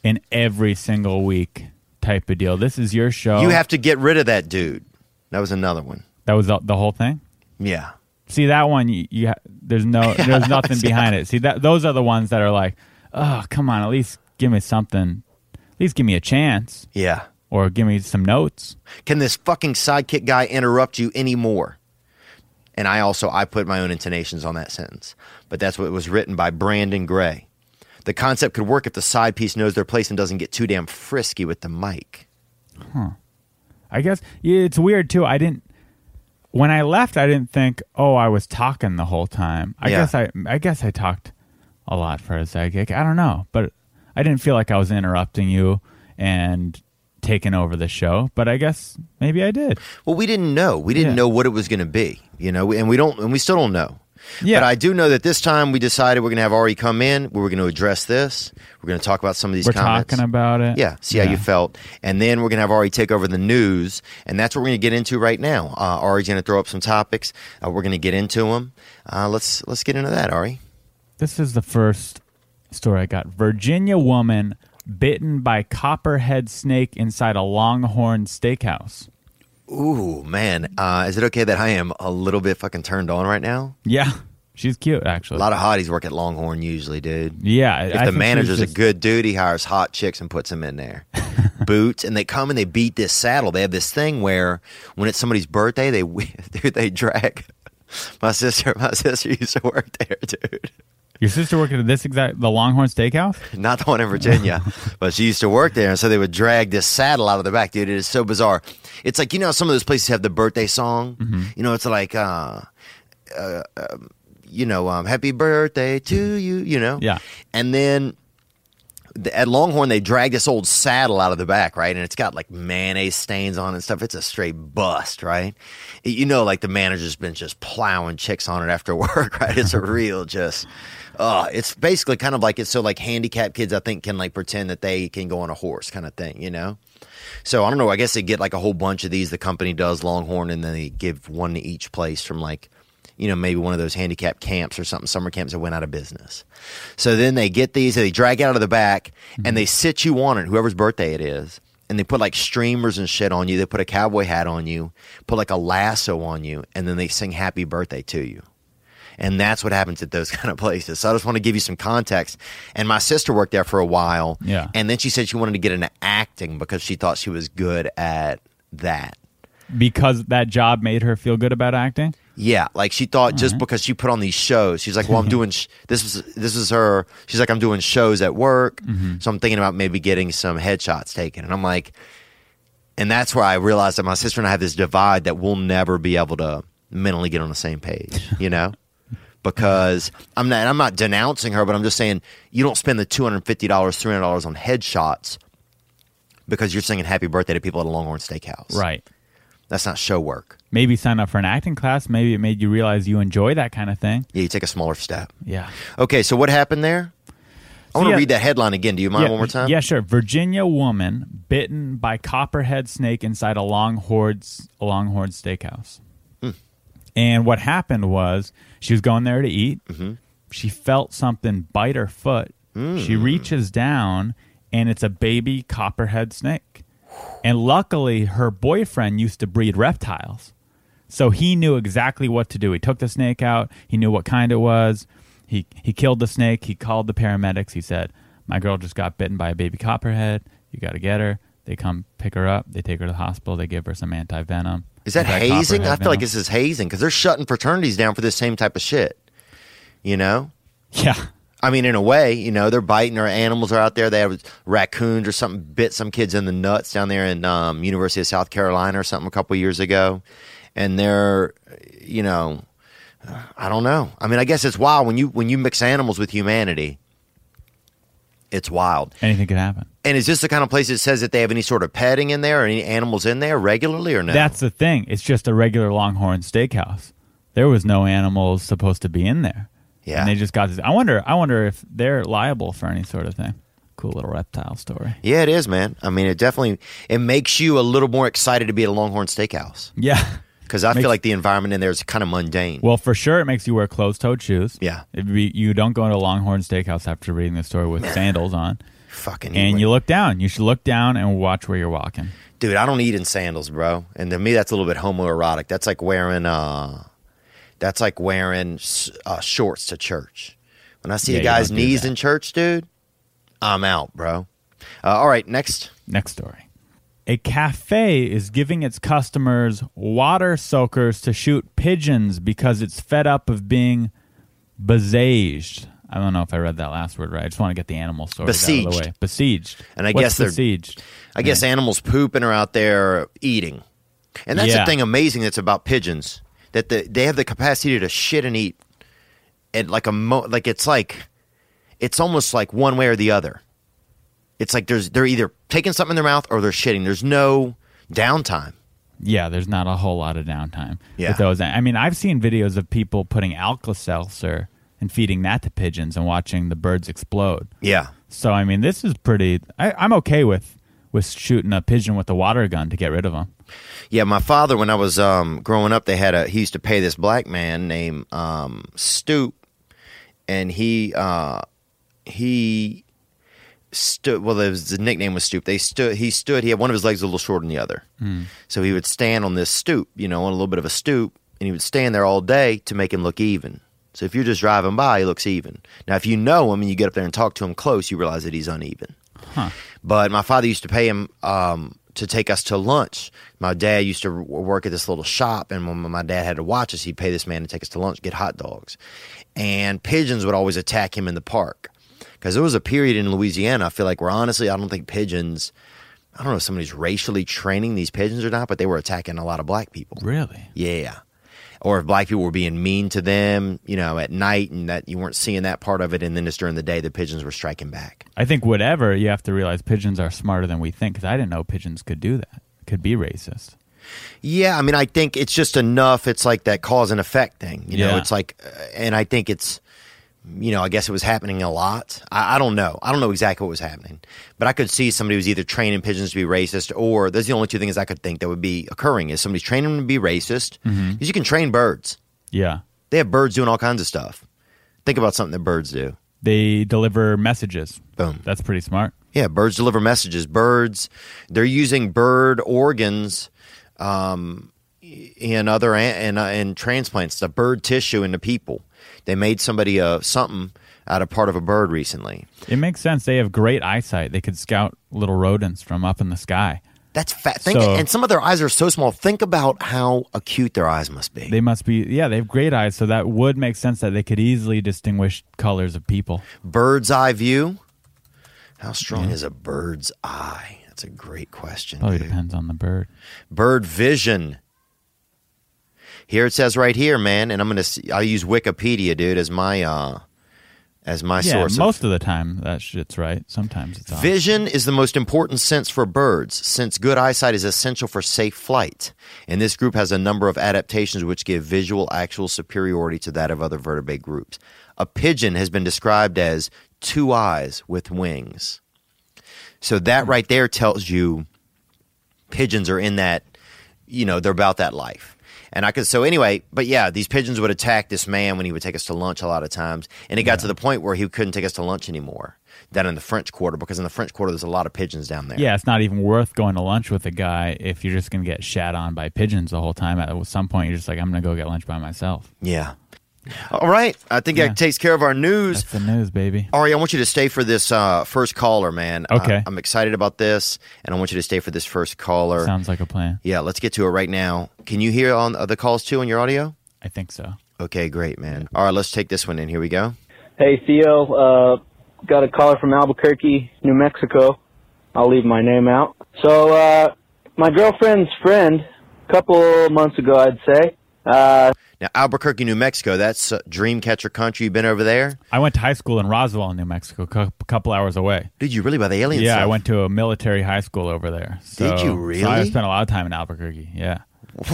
an every single week type of deal. This is your show. You have to get rid of that dude. That was another one. that was the, the whole thing. Yeah. See that one? You, you ha- there's no [laughs] there's nothing behind it. See that those are the ones that are like, oh come on, at least give me something. At least give me a chance, Yeah. or give me some notes. Can this fucking sidekick guy interrupt you anymore? And I also I put my own intonations on that sentence, but that's what was written by Brandon Gray. The concept could work if the side piece knows their place and doesn't get too damn frisky with the mic. Huh. I guess yeah, it's weird too. I didn't when I left. I didn't think, oh, I was talking the whole time. I Yeah. guess I I guess I talked a lot for a sidekick. I don't know, but I didn't feel like I was interrupting you and taking over the show. But I guess maybe I did. Well, we didn't know. We didn't Yeah. know what it was going to be, you know, and we don't, and we still don't know. Yeah. But I do know that this time we decided we're going to have Ari come in. We're going to address this. We're going to talk about some of these We're comments. talking about it. Yeah, see how you felt. And then we're going to have Ari take over the news. And that's what we're going to get into right now. Uh, Ari's going to throw up some topics. Uh, we're going to get into them. Uh, let's, let's get into that, Ari. This is the first story I got. Virginia woman bitten by copperhead snake inside a Longhorn steakhouse. Ooh, man. Uh, is it okay that I am a little bit fucking turned on right now? Yeah, she's cute actually. A lot of hotties work at Longhorn usually, dude. yeah, If I the manager's she's a good dude, he hires hot chicks and puts them in there. [laughs] Boots, and they come and they beat this saddle. They have this thing where when it's somebody's birthday, they [laughs] dude they drag. [laughs] My sister, my sister used to work there, dude. Your sister worked at this exact the Longhorn Steakhouse. Not the one in Virginia, [laughs] but she used to work there, and so they would drag this saddle out of the back, dude. It is so bizarre. It's like you know some of those places have the birthday song. Mm-hmm. You know, it's like, uh, uh, um, you know, um, "Happy Birthday to you," you know. Yeah. And then the- at Longhorn they drag this old saddle out of the back, right? And it's got like mayonnaise stains on it and stuff. It's a straight bust, right? You know, like the manager's been just plowing chicks on it after [laughs] work, right? It's a [laughs] real just. Uh, it's basically kind of like it's so like handicapped kids I think can like pretend that they can go on a horse kind of thing, you know? So I don't know. I guess they get like a whole bunch of these. The company does Longhorn, and then they give one to each place from like, you know, maybe one of those handicap camps or something, summer camps that went out of business. So then they get these, they drag it out of the back, and they sit you on it, whoever's birthday it is, and they put like streamers and shit on you. They put a cowboy hat on you, put like a lasso on you, and then they sing happy birthday to you. And that's what happens at those [laughs] kind of places. So I just want to give you some context. And my sister worked there for a while. Yeah. And then she said she wanted to get into acting because she thought she was good at that. Because that job made her feel good about acting. Yeah, like she thought just because she put on these shows, she's like, "Well, I'm [laughs] doing sh- this was this is her." She's like, "I'm doing shows at work, mm-hmm. so I'm thinking about maybe getting some headshots taken." And I'm like, and that's where I realized that my sister and I have this divide that we'll never be able to mentally get on the same page, you know? [laughs] because I'm not I'm not denouncing her, but I'm just saying you don't spend the two hundred fifty dollars, three hundred dollars on headshots because you're singing happy birthday to people at a Longhorn Steakhouse. Right. That's not show work. Maybe sign up for an acting class. Maybe it made you realize you enjoy that kind of thing. Yeah, you take a smaller step. Yeah. Okay, so what happened there? I So want to yeah- read that headline again. Do you mind yeah, one more time? Yeah, sure. Virginia woman bitten by copperhead snake inside a Longhorn a Longhorn steakhouse. Hmm. And what happened was she was going there to eat. Mm-hmm. She felt something bite her foot. She Hmm. reaches down, and it's a baby copperhead snake. And luckily, her boyfriend used to breed reptiles. So he knew exactly what to do. He took the snake out. He knew what kind it was. He he killed the snake. He called the paramedics. He said, "My girl just got bitten by a baby copperhead. You got to get her." They come pick her up. They take her to the hospital. They give her some anti venom. Is that hazing? I feel like this is hazing because they're shutting fraternities down for this same type of shit. You know? [laughs] yeah. I mean, in a way, you know, they're biting or animals are out there. They have raccoons or something bit some kids in the nuts down there in um, University of South Carolina or something a couple years ago, and they're, you know, I don't know. I mean, I guess it's wild when you when you mix animals with humanity. It's wild. Anything could happen. And is this the kind of place that says that they have any sort of petting in there or any animals in there regularly or no? That's the thing. It's just a regular Longhorn steakhouse. There was no animals supposed to be in there. Yeah. And they just got this. I wonder. I wonder if they're liable for any sort of thing. Cool little reptile story. yeah, it is, man. I mean, it definitely it makes you a little more excited to be at a Longhorn Steakhouse Yeah. Because I Makes- feel like the environment in there is kind of mundane. Well, for sure, it makes you wear closed-toed shoes. Yeah. It'd be, you don't go into a Longhorn Steakhouse after reading the story with sandals on, Fucking and you look down. You should look down and watch where you're walking. dude. I don't eat in sandals, bro. And to me, that's a little bit homoerotic. That's like wearing uh, that's like wearing uh, shorts to church. When I see Yeah, a guy's knees in church, dude, I'm out, bro. Uh, all right, next. Next story. A cafe is giving its customers water soakers to shoot pigeons because it's fed up of being besieged. I don't know if I read that last word right. I just want to get the animal story out of Besieged. the way. Besieged. And I What's guess they're- besieged. I guess animals pooping are out there eating, and that's Yeah. the thing amazing that's about pigeons that the, they have the capacity to shit and eat, and like a mo- like it's like it's almost like one way or the other. It's like there's they're either taking something in their mouth or they're shitting. There's no downtime. Yeah, there's not a whole lot of downtime Yeah. with those. I mean, I've seen videos of people putting Alka-Seltzer and feeding that to pigeons and watching the birds explode. Yeah, So, I mean, this is pretty. I, I'm okay with with shooting a pigeon with a water gun to get rid of them. yeah. My father, when I was um, growing up, they had a he used to pay this black man named um, Stoop, and he uh, he stood. Well, was, the nickname was Stoop. They stood. He stood. He had one of his legs a little shorter than the other, so he would stand on this stoop, you know, on a little bit of a stoop, and he would stand there all day to make him look even. So if you're just driving by, he looks even. Now, if you know him and you get up there and talk to him close, you realize that he's uneven. But my father used to pay him um, to take us to lunch. My dad used to work at this little shop, and when my dad had to watch us, he'd pay this man to take us to lunch, get hot dogs. And pigeons would always attack him in the park. Because there was a period in Louisiana, I feel like, where honestly, I don't think pigeons, I don't know if somebody's racially training these pigeons or not, but they were attacking a lot of black people. Really? Yeah. or if black people were being mean to them, you know, at night, and that you weren't seeing that part of it, and then just during the day, the pigeons were striking back. I think whatever you have to realize, pigeons are smarter than we think. Because I didn't know pigeons could do that. Could be racist. Yeah, I mean, I think it's just enough. It's like that cause and effect thing. You know, Yeah. it's like, uh, and I think it's, you know, I guess it was happening a lot. I, I don't know. I don't know exactly what was happening, but I could see somebody was either training pigeons to be racist, or those are the only two things I could think that would be occurring is somebody's training them to be racist because you can train birds. Yeah. They have birds doing all kinds of stuff. Think about something that birds do. They deliver messages. Boom. That's pretty smart. Yeah, birds deliver messages. Birds, they're using bird organs um, in other and uh, in transplants, the bird tissue into people. They made somebody uh, something out of part of a bird recently. It makes sense. They have great eyesight. They could scout little rodents from up in the sky. That's fat. Think, So- and some of their eyes are so small. Think about how acute their eyes must be. They must be, yeah, they have great eyes. So that would make sense that they could easily distinguish colors of people. bird's eye view. How strong is a bird's eye? That's a great question. Probably dude. depends on the bird. bird vision. Here it says right here, man, and I'm gonna I'll use Wikipedia, dude, as my uh as my yeah, source. most of, of the time that shit's right. Sometimes it's off. Vision is the most important sense for birds, since good eyesight is essential for safe flight. And this group has a number of adaptations which give visual actual superiority to that of other vertebrate groups. A pigeon has been described as two eyes with wings. So that right there tells you pigeons are in that, you know, they're about that life. And I could, so anyway, but yeah, these pigeons would attack this man when he would take us to lunch a lot of times. And it got to the point where he couldn't take us to lunch anymore down in the French Quarter because in the French Quarter, there's a lot of pigeons down there. Yeah, it's not even worth going to lunch with a guy if you're just going to get shat on by pigeons the whole time. At some point, you're just like, I'm going to go get lunch by myself. Yeah. All right. I think Yeah. that takes care of our news. That's the news, baby. Ari, I want you to stay for this uh, first caller, man. Uh, Okay. I'm excited about this, and I want you to stay for this first caller. Sounds like a plan. yeah, let's get to it right now. Can you hear on the calls too on your audio? I think so. Okay, great, man. All right, let's take this one in. Here we go. Hey Theo, uh, got a caller from Albuquerque, New Mexico. I'll leave my name out. So, uh, my girlfriend's friend, a couple months ago, I'd say, uh, Now, Albuquerque, New Mexico, that's uh, Dreamcatcher country. You've been over there? I went to high school in Roswell, New Mexico, cou- a couple hours away. Did you really by the alien yeah, stuff? I went to a military high school over there. So, Did you So I spent a lot of time in Albuquerque. Yeah,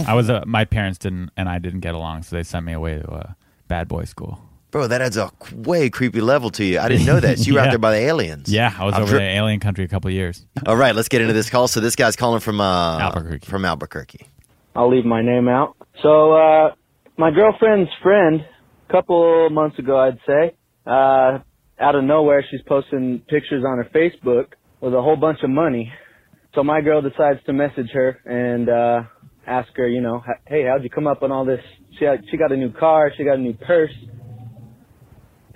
I was. Uh, my parents didn't, and I didn't get along, so they sent me away to a bad boy school. Bro, that adds a way creepy level to you. I didn't know that. So you [laughs] were out there by the aliens. Yeah, I was I'm over sure- there alien country a couple of years. All right, let's get into this call. So this guy's calling from uh, Albuquerque. From Albuquerque. I'll leave my name out. So, uh, my girlfriend's friend, a couple months ago, I'd say, uh, out of nowhere, she's posting pictures on her Facebook with a whole bunch of money. So my girl decides to message her and, uh, ask her, you know, hey, how'd you come up on all this? She had, she got a new car, she got a new purse.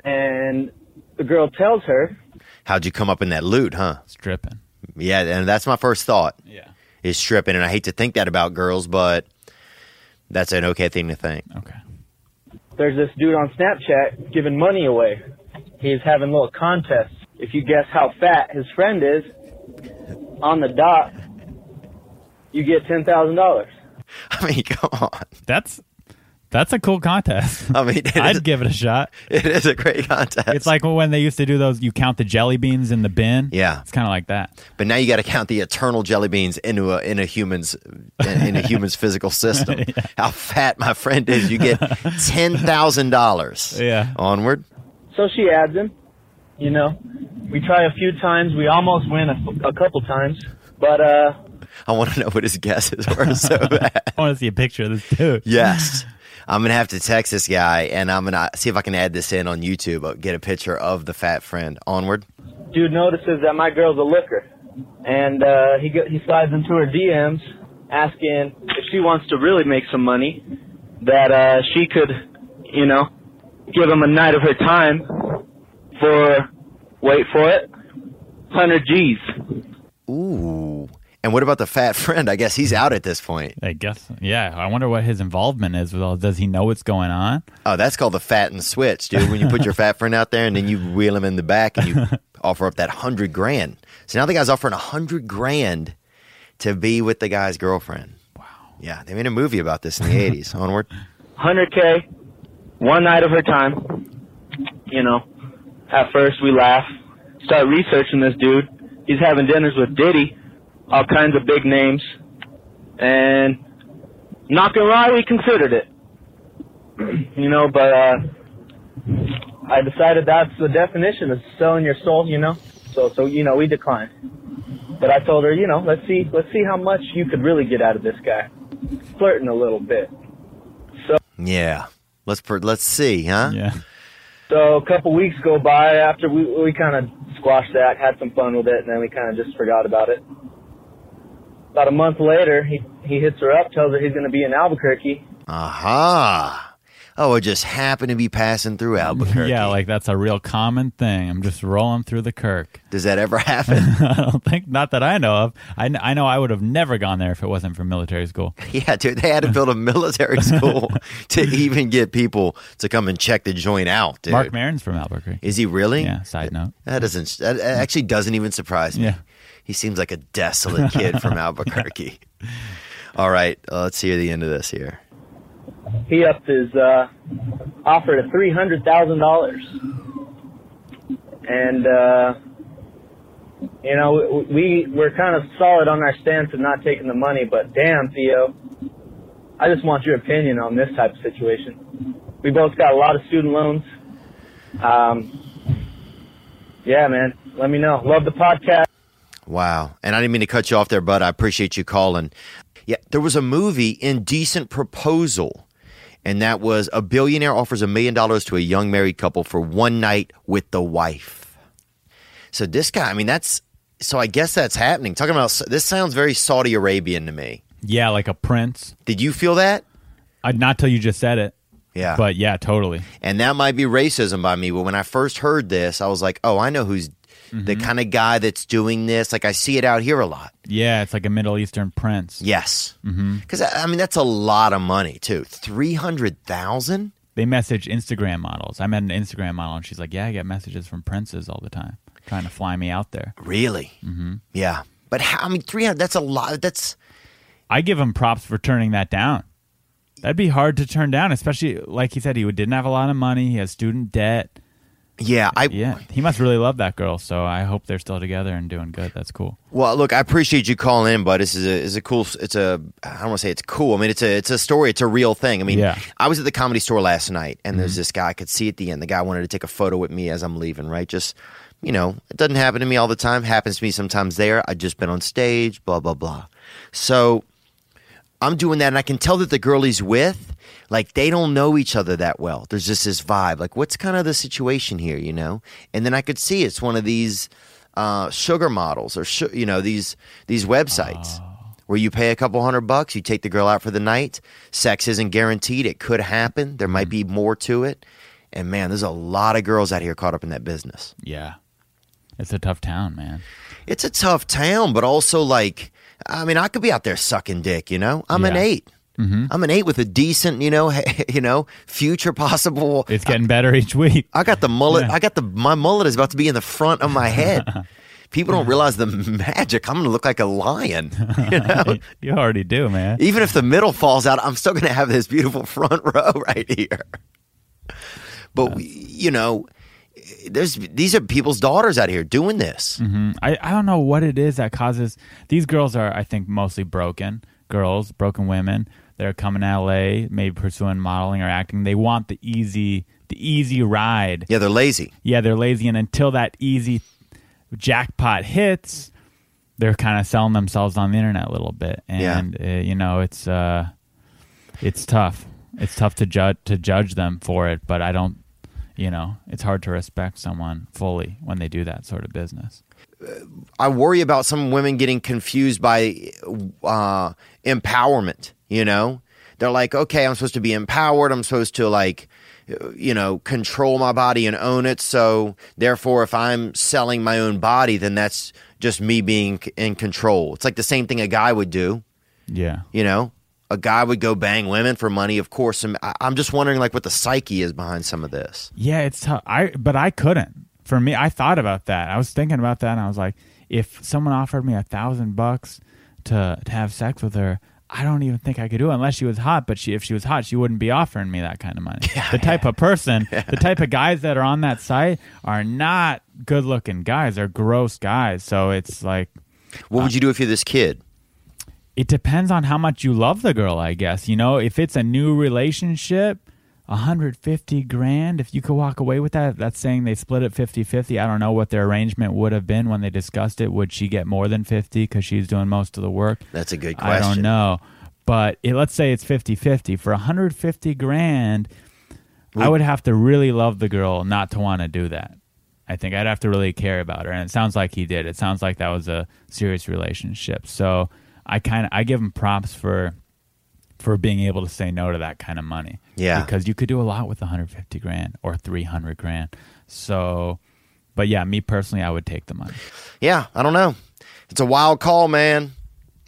And the girl tells her, How'd you come up in that loot, huh? Stripping. Yeah, and that's my first thought Yeah. is stripping. And I hate to think that about girls, but that's an okay thing to think. Okay. there's this dude on Snapchat giving money away. He's having little contests. If you guess how fat his friend is, on the dot, you get ten thousand dollars. [laughs] I mean, come on. That's that's a cool contest. [laughs] I mean, I'd give it a shot. it is a great contest. It's like when they used to do those. You count the jelly beans in the bin. Yeah. it's kind of like that. but now you got to count the eternal jelly beans into a in a human's in, in a [laughs] human's physical system. [laughs] How fat my friend is, you get ten thousand dollars. Yeah. Onward. So she adds him. You know, we try a few times. We almost win a, a couple times, but uh, I want to know what his guesses were so bad. I want to see a picture of this dude. Yes. I'm gonna have to text this guy, and I'm gonna see if I can add this in on YouTube. uh, Get a picture of the fat friend. Onward. dude notices that my girl's a looker, and uh, he go- he slides into her DMs asking if she wants to really make some money, that uh, she could, you know, give him a night of her time for wait for it, hundred G's. Ooh. And what about the fat [laughs] friend? I guess he's out at this point. I guess. Yeah. I wonder what his involvement is with all. Does he know what's going on? Oh, that's called the fat and switch, dude. When you put your [laughs] fat friend out there and then you wheel him in the back and you [laughs] offer up that hundred grand. So now the guy's offering a hundred grand to be with the guy's girlfriend. Wow. Yeah, they made a movie about this in the eighties. Onward. 100k, one night of her time. You know, at first we laugh, start researching this dude. He's having dinners with Diddy, all kinds of big names, and not gonna lie, we considered it. [clears throat] you know, but uh, I decided that's the definition of selling your soul. You know, so so you know we declined. But I told her, you know, let's see let's see how much you could really get out of this guy. Flirting a little bit. So yeah. Let's per- let's see, huh? Yeah. So a couple weeks go by after we we kind of squashed that, had some fun with it, and then we kind of just forgot about it. About a month later, he he hits her up, tells her he's going to be in Albuquerque. Aha. Oh, it just happened to be passing through Albuquerque. Yeah, like that's a real common thing. I'm just rolling through the Kirk. Does that ever happen? [laughs] I don't think, not that I know of. I, I know I would have never gone there if it wasn't for military school. [laughs] yeah, dude. They had to build a military [laughs] school to even get people to come and check the joint out, dude. Marc Maron's from Albuquerque. Is he really? Yeah, side note. That doesn't. That actually doesn't even surprise me. Yeah. He seems like a desolate kid from [laughs] Albuquerque. All right, uh, let's hear the end of this here. He upped his uh, offer to three hundred thousand dollars, and uh, you know we we're kind of solid on our stance of not taking the money. But damn, Theo, I just want your opinion on this type of situation. We both got a lot of student loans. Um, yeah, man, let me know. Love the podcast. Wow. And I didn't mean to cut you off there, but I appreciate you calling. Yeah, there was a movie, Indecent Proposal, and that was a billionaire offers a million dollars to a young married couple for one night with the wife. So this guy, I mean, that's so I guess that's happening. Talking about this sounds very Saudi Arabian to me. Yeah, like a prince. Did you feel that? I'd not till you just said it. Yeah. But yeah, totally. and that might be racism by me. But when I first heard this, I was like, oh, I know who's the kind of guy that's doing this. Like I see it out here a lot. Yeah, it's like a Middle Eastern prince. Yes, because I I mean that's a lot of money too. Three hundred thousand. They message Instagram models. I met an Instagram model, and she's like, "Yeah, I get messages from princes all the time, trying to fly me out there." Really? Mm-hmm. Yeah, but how, I mean three hundred. That's a lot. That's I give him props for turning that down. That'd be hard to turn down, especially like he said, he didn't have a lot of money. He has student debt. Yeah. I Yeah, he must really love that girl. So I hope they're still together and doing good. That's cool. Well, look, I appreciate you calling in, but this is a is a cool. It's a I don't want to say it's cool. I mean, it's a it's a story. It's a real thing. I mean, Yeah. Mm-hmm. I was at the comedy store last night, and there's this guy I could see at the end. The guy wanted to take a photo with me as I'm leaving. Right, just you know, it doesn't happen to me all the time. Happens to me sometimes. There, I just been on stage. Blah blah blah. So I'm doing that, and I can tell that the girl he's with, like they don't know each other that well. There's just this vibe, like what's kind of the situation here, you know? And then I could see it's one of these uh, sugar models or su- you know these these websites where you pay a couple hundred bucks, you take the girl out for the night. Sex isn't guaranteed; it could happen. There might be more to it. And man, there's a lot of girls out here caught up in that business. Yeah, it's a tough town, man. It's a tough town, but also like, I mean, I could be out there sucking dick. You know, I'm an Yeah. 8 I'm an eight with a decent, you know, [laughs] you know, future possible. It's getting better each week. I got the mullet. Yeah. I got the my mullet is about to be in the front of my head. [laughs] People don't realize the magic. I'm going to look like a lion. [laughs] You know, you already do, man. even if the middle falls out, I'm still going to have this beautiful front row right here. But we, you know, there's these are people's daughters out here doing this. Mm, I, I don't know what it is that causes these girls are I think mostly broken girls, broken women. They're coming to LA, maybe pursuing modeling or acting. They want the easy the easy ride. Yeah, they're lazy. Yeah, they're lazy and until that easy jackpot hits, they're kind of selling themselves on the internet a little bit. And uh, you know, it's uh it's tough. It's tough to judge to judge them for it, but I don't you know, it's hard to respect someone fully when they do that sort of business. I worry about some women getting confused by uh, empowerment. You know, they're like, okay, I'm supposed to be empowered. I'm supposed to like, you know, control my body and own it. So therefore, if I'm selling my own body, then that's just me being in control. It's like the same thing a guy would do. Yeah. You know, a guy would go bang women for money. Of course, and I'm just wondering like what the psyche is behind some of this. Yeah, it's tough. I but I couldn't. For me, I thought about that. I was thinking about that, and I was like, if someone offered me a thousand bucks to to have sex with her, I don't even think I could do it unless she was hot. But she, if she was hot, she wouldn't be offering me that kind of money. [laughs] the type of person, [laughs] the type of guys that are on that site are not good looking guys. They're gross guys. So it's like What would you do if you're this kid? it depends on how much you love the girl, I guess. You know, if it's a new relationship, 150 grand, if you could walk away with that, that's saying they split it 50 50. I don't know what their arrangement would have been when they discussed it. Would she get more than 50 because she's doing most of the work? That's a good question. I don't know. But it, let's say it's 50 50. For 150 grand, I would have to really love the girl not to want to do that. I think I'd have to really care about her. And it sounds like he did. It sounds like that was a serious relationship. So I kind of I give him props for for being able to say no to that kind of money. Yeah. Because you could do a lot with 150 grand or 300 grand. So but yeah, me personally I would take the money. Yeah, I don't know. It's a wild call, man.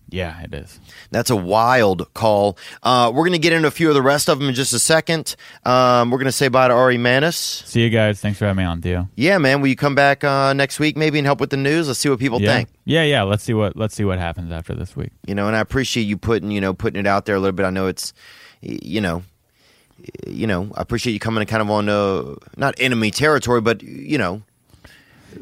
Yeah, it is. That's a wild call. Uh, we're going to get into a few of the rest of them in just a second. Um, we're going to say bye to Ari Manis. See you guys. Thanks for having me on, Theo. Yeah, man. Will you come back uh, next week maybe and help with the news? Let's see what people yeah. think. Yeah, yeah. Let's see what let's see what happens after this week. You know, and I appreciate you putting you know putting it out there a little bit. I know it's you know. You know, I appreciate you coming kind of on uh, not enemy territory, but you know,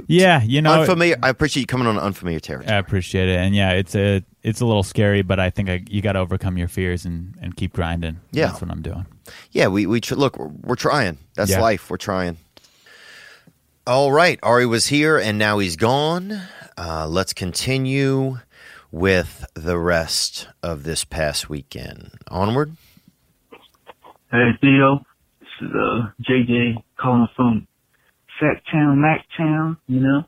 Yeah, you know, unfamiliar. I appreciate you coming on unfamiliar territory. I appreciate it, and yeah, it's a it's a little scary, but I think I, you got to overcome your fears and and keep grinding. Yeah. that's what I'm doing. Yeah, we we tr- look. We're, we're trying. That's Yeah. life. We're trying. All right, Ari was here and now he's gone. Uh, let's continue with the rest of this past weekend. Onward. Hey Theo, this is uh JJ calling from Sactown, Mactown, you know.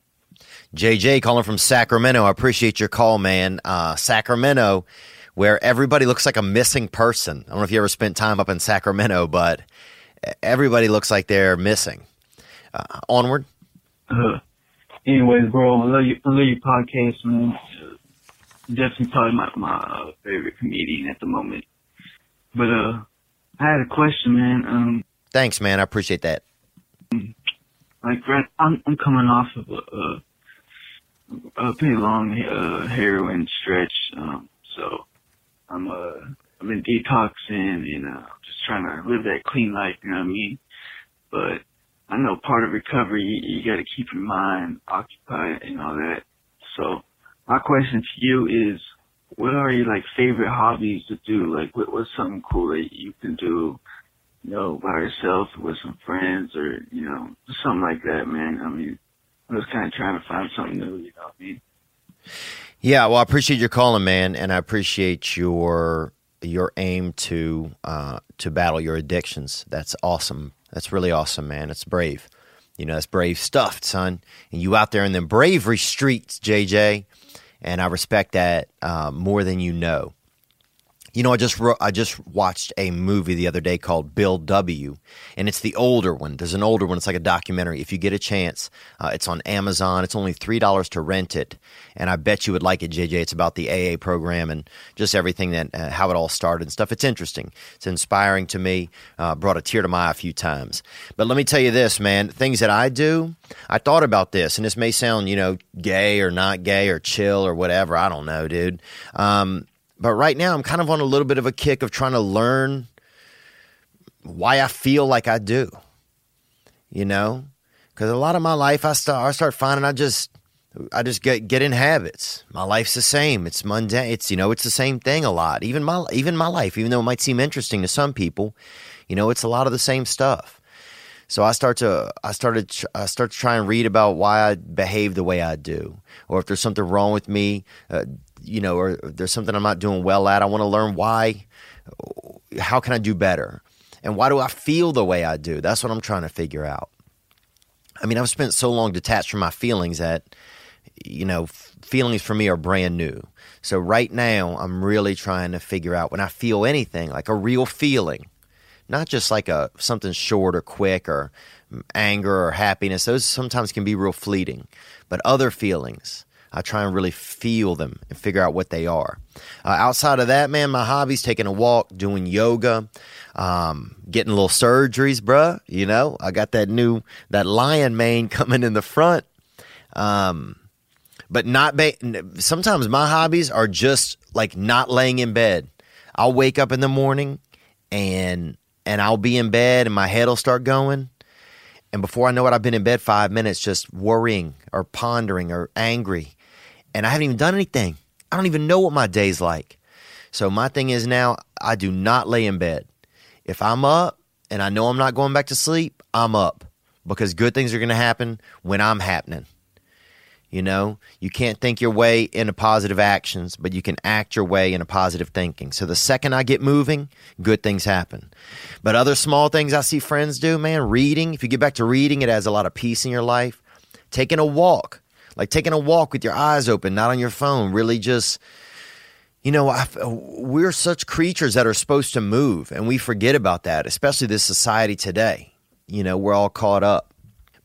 JJ calling from Sacramento. I appreciate your call, man. Uh, Sacramento, where everybody looks like a missing person. I don't know if you ever spent time up in Sacramento, but everybody looks like they're missing. Uh, onward. Uh, anyways, bro, I love you. I love your podcast, man. Definitely probably my my favorite comedian at the moment. But uh, I had a question, man. Um, Thanks, man. I appreciate that. like I'm I'm coming off of a, a, a pretty long uh, heroin stretch, um, so I'm uh I've detoxing and uh, just trying to live that clean life. You know what I mean? But I know part of recovery you, you got to keep your mind occupied and all that. So my question to you is, what are your like favorite hobbies to do? Like, what, what's something cool that you can do? you know, by yourself with some friends or, you know, something like that, man. I mean, I'm just kind of trying to find something new, you know what I mean? Yeah, well, I appreciate your calling, man, and I appreciate your your aim to uh, to battle your addictions. That's awesome. That's really awesome, man. It's brave. You know, that's brave stuff, son. And you out there in the bravery streets, JJ, and I respect that uh, more than you know. You know, I just wrote, I just watched a movie the other day called Bill W, and it's the older one. There's an older one. It's like a documentary. If you get a chance, uh, it's on Amazon. It's only three dollars to rent it, and I bet you would like it, JJ. It's about the AA program and just everything that uh, how it all started and stuff. It's interesting. It's inspiring to me. Uh, brought a tear to my eye a few times. But let me tell you this, man. Things that I do, I thought about this, and this may sound, you know, gay or not gay or chill or whatever. I don't know, dude. Um, but right now, I'm kind of on a little bit of a kick of trying to learn why I feel like I do. You know, because a lot of my life, I start I start finding I just I just get get in habits. My life's the same. It's mundane. It's you know it's the same thing a lot. Even my even my life, even though it might seem interesting to some people, you know, it's a lot of the same stuff. So I start to I started I start to try and read about why I behave the way I do, or if there's something wrong with me, uh, you know, or there's something I'm not doing well at. I want to learn why. How can I do better? And why do I feel the way I do? That's what I'm trying to figure out. I mean, I've spent so long detached from my feelings that, you know, feelings for me are brand new. So right now, I'm really trying to figure out when I feel anything, like a real feeling, not just like a something short or quick or mm, anger or happiness. Those sometimes can be real fleeting, but other feelings. I try and really feel them and figure out what they are. Uh, outside of that, man, my hobbies taking a walk, doing yoga, um, getting little surgeries, bruh. You know, I got that new that lion mane [laughs] coming in the front. Um, but not ba- sometimes my hobbies are just like not laying in bed. I'll wake up in the morning and and I'll be in bed and my head'll start going. And before I know it, I've been in bed five minutes just worrying or pondering or angry. And I haven't even done anything. I don't even know what my day's like. So my thing is now I do not lay in bed. If I'm up and I know I'm not going back to sleep, I'm up because good things are going to happen when I'm happening. You know, you can't think your way into positive actions, but you can act your way into positive thinking. So the second I get moving, good things happen. But other small things I see friends do, man, reading, if you get back to reading, it has a lot of peace in your life. Taking a walk, like taking a walk with your eyes open, not on your phone, really just you know, I, we're such creatures that are supposed to move, and we forget about that, especially this society today. You know, we're all caught up.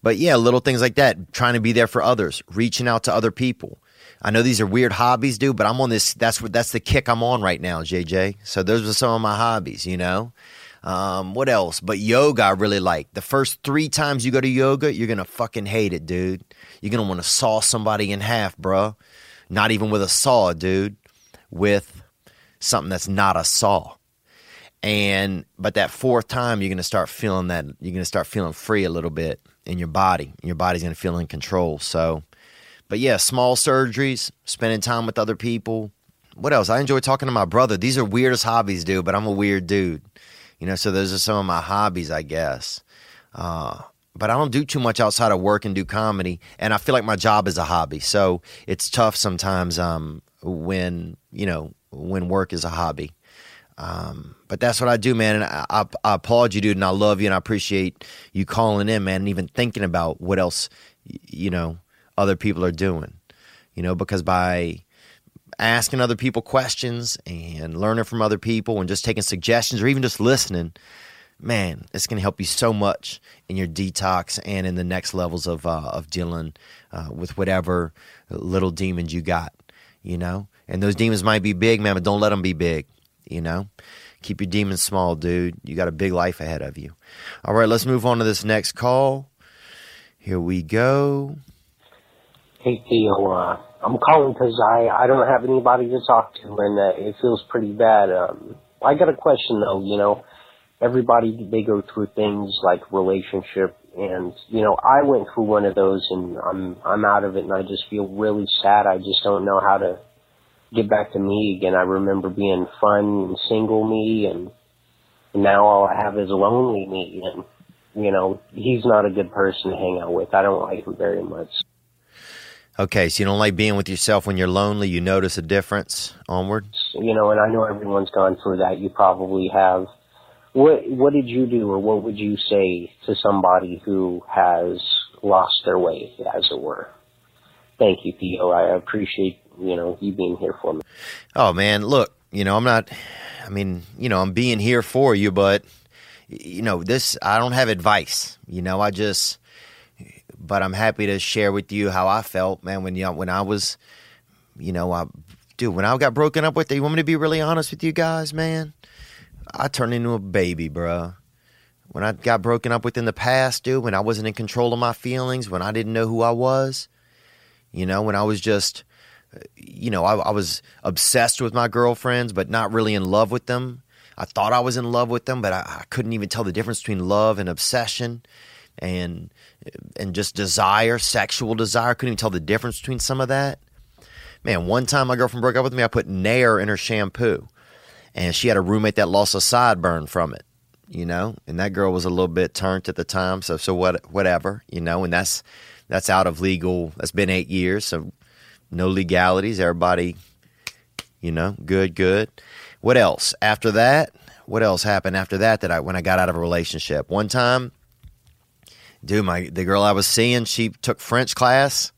But yeah, little things like that, trying to be there for others, reaching out to other people. I know these are weird hobbies, dude, but I'm on this. That's what that's the kick I'm on right now, JJ. So those are some of my hobbies, you know. Um, what else? But yoga, I really like. The first three times you go to yoga, you're gonna fucking hate it, dude. You're gonna want to saw somebody in half, bro. Not even with a saw, dude. With something that's not a saw and but that fourth time you're to start feeling that you're to start feeling free a little bit in your body your body's to feel in control so but yeah small surgeries spending time with other people what else i enjoy talking to my brother these are weirdest hobbies dude but i'm a weird dude you know so those are some of my hobbies i guess uh, but i don't do too much outside of work and do comedy and i feel like my job is a hobby so it's tough sometimes um, when you know when work is a hobby um, but that's what I do, man. And I, I, I, applaud you, dude, and I love you, and I appreciate you calling in, man, and even thinking about what else, you know, other people are doing. You know, because by asking other people questions and learning from other people and just taking suggestions or even just listening, man, it's going to help you so much in your detox and in the next levels of uh, of dealing uh, with whatever little demons you got. You know, and those demons might be big, man, but don't let them be big you know? Keep your demons small, dude. You got a big life ahead of you. All right, let's move on to this next call. Here we go. Hey Theo, uh, I'm calling because I I don't have anybody to talk to, and uh, it feels pretty bad. Um, I got a question though. You know, everybody they go through things like relationship, and you know, I went through one of those, and I'm I'm out of it, and I just feel really sad. I just don't know how to get back to me again. I remember being fun and single me, and, now all I have is lonely me. And you know, he's not a good person to hang out with. I don't like him very much. Okay, so you don't like being with yourself when you're lonely. You notice a difference onward. You know, and I know everyone's gone through that. You probably have. What What did you do, or what would you say to somebody who has lost their way, as it were? Thank you, Theo. I appreciate you know you being here for me. Oh man, look, you know I'm not. I mean, you know I'm being here for you, but you know this. I don't have advice. You know, I just. But I'm happy to share with you how I felt, man. When you know, when I was, you know, I, dude, when I got broken up with, you want me to be really honest with you guys, man? I turned into a baby, bro. When I got broken up with in the past, dude, when I wasn't in control of my feelings, when I didn't know who I was, you know, when I was just you know, I, I, was obsessed with my girlfriends, but not really in love with them. I thought I was in love with them, but I, I couldn't even tell the difference between love and obsession, and and just desire, sexual desire. Couldn't even tell the difference between some of that. Man, one time my girlfriend broke up with me. I put Nair in her shampoo, and she had a roommate that lost a sideburn from it. You know, and that girl was a little bit turned at the time. So so what whatever. You know, and that's that's out of legal. That's been eight years. So no legalities. Everybody, you know, good, good. What else? After that, what else happened after that? That I when I got out of a relationship, one time, dude, my the girl I was seeing, she took French class.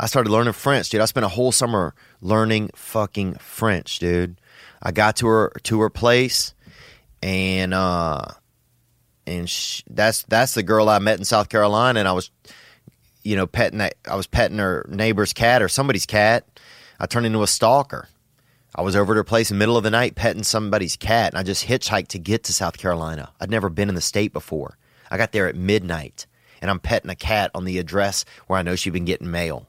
I started learning French, dude. I spent a whole summer learning fucking French, dude. I got to her to her place, and uh, and she, that's that's the girl I met in South Carolina, and I was you know, petting that. I was petting her neighbor's cat or somebody's cat. I turned into a stalker. I was over at her place in the middle of the night petting somebody's cat, and I just hitchhiked to get to South Carolina. I'd never been in the state before. I got there at midnight, and I'm petting a cat on the address where I know she'd been getting mail.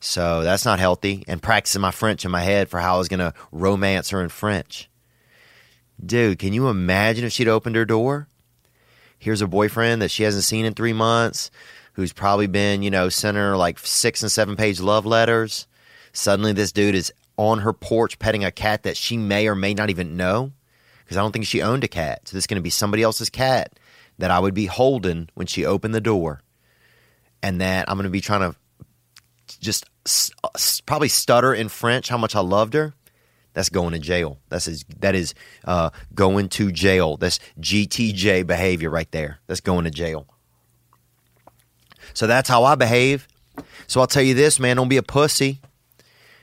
So that's not healthy. And practicing my French in my head for how I was going to romance her in French. Dude, can you imagine if she'd opened her door? Here's a boyfriend that she hasn't seen in three months, who's probably been, you know, sending her like six and seven page love letters. Suddenly, this dude is on her porch petting a cat that she may or may not even know because I don't think she owned a cat. So this is going to be somebody else's cat that I would be holding when she opened the door. And that I'm going to be trying to just probably stutter in French how much I loved her. That's going to jail. That's is, that is uh, going to jail. That's GTJ behavior right there. That's going to jail. So that's how I behave. So I'll tell you this, man, don't be a pussy.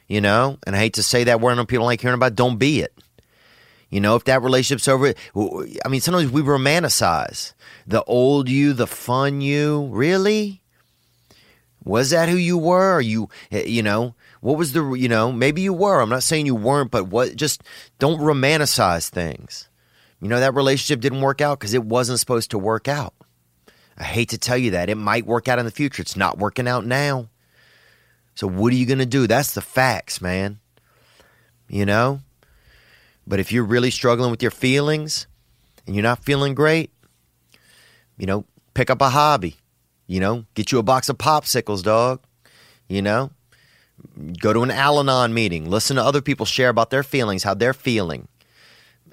You know, and I hate to say that word. Know people like hearing about. it. Don't be it. You know, if that relationship's over, I mean, sometimes we romanticize the old you, the fun you. Really? Was that who you were? Or you, eh, you know, what was the, you know, maybe you were. I'm not saying you weren't, but what, just don't romanticize things. You know, that relationship didn't work out because it wasn't supposed to work out. I hate to tell you that. It might work out in the future. It's not working out now. So what are you going to do? That's the facts, man. You know? But if you're really struggling with your feelings and you're not feeling great, you know, pick up a hobby. You know, get you a box of popsicles, dog. You know, go to an Al Anon meeting, listen to other people share about their feelings, how they're feeling.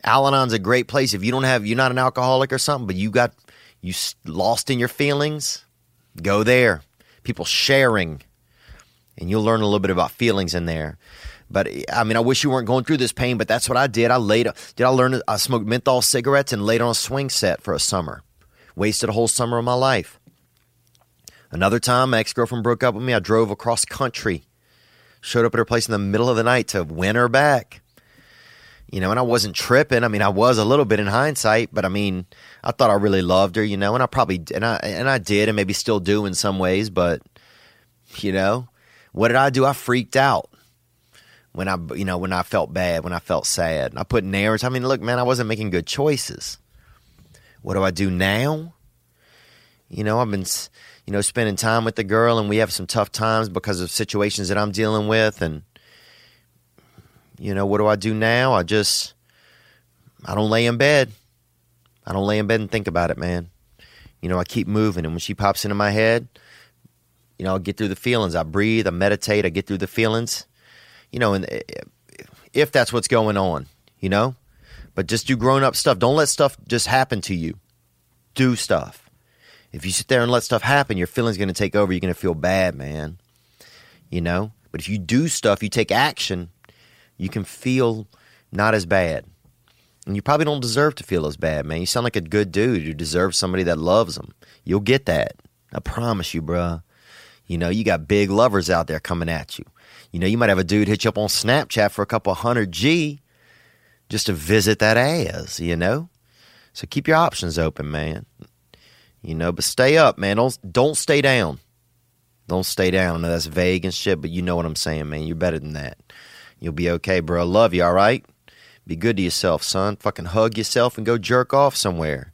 Al Anon's a great place if you don't have, you're not an alcoholic or something, but you got, you lost in your feelings, go there. People sharing, and you'll learn a little bit about feelings in there. But I mean, I wish you weren't going through this pain, but that's what I did. I laid, did I learn? I smoked menthol cigarettes and laid on a swing set for a summer. Wasted a whole summer of my life. Another time, my ex girlfriend broke up with me. I drove across country, showed up at her place in the middle of the night to win her back. You know, and I wasn't tripping. I mean, I was a little bit in hindsight, but I mean, I thought I really loved her. You know, and I probably and I and I did, and maybe still do in some ways. But you know, what did I do? I freaked out when I, you know, when I felt bad, when I felt sad. I put narratives. I mean, look, man, I wasn't making good choices. What do I do now? You know, I've been, you know, spending time with the girl, and we have some tough times because of situations that I'm dealing with. And, you know, what do I do now? I just, I don't lay in bed. I don't lay in bed and think about it, man. You know, I keep moving, and when she pops into my head, you know, I get through the feelings. I breathe, I meditate, I get through the feelings you know, and eh, if that's what's going on, you know, but just do grown up stuff. Don't let stuff just happen to you. Do stuff. If you sit there and let stuff happen, your feelings going to take over. You're going to feel bad, man. You know, but if you do stuff, you take action, you can feel not as bad. And you probably don't deserve to feel as bad, man. You sound like a good dude. You deserve somebody that loves them. You'll get that. I promise you, bruh. You know, you got big lovers out there coming at you. You know, you might have a dude hit you up on Snapchat for a couple hundred G just to visit that ass, you know? So keep your options open, man. You know, but stay up, man. Don't don't stay down. Don't stay down. I know that's vague and shit, but you know what I'm saying, man. You're better than that. You'll be okay, bro. Love you, all right? Be good to yourself, son. Fucking hug yourself and go jerk off somewhere.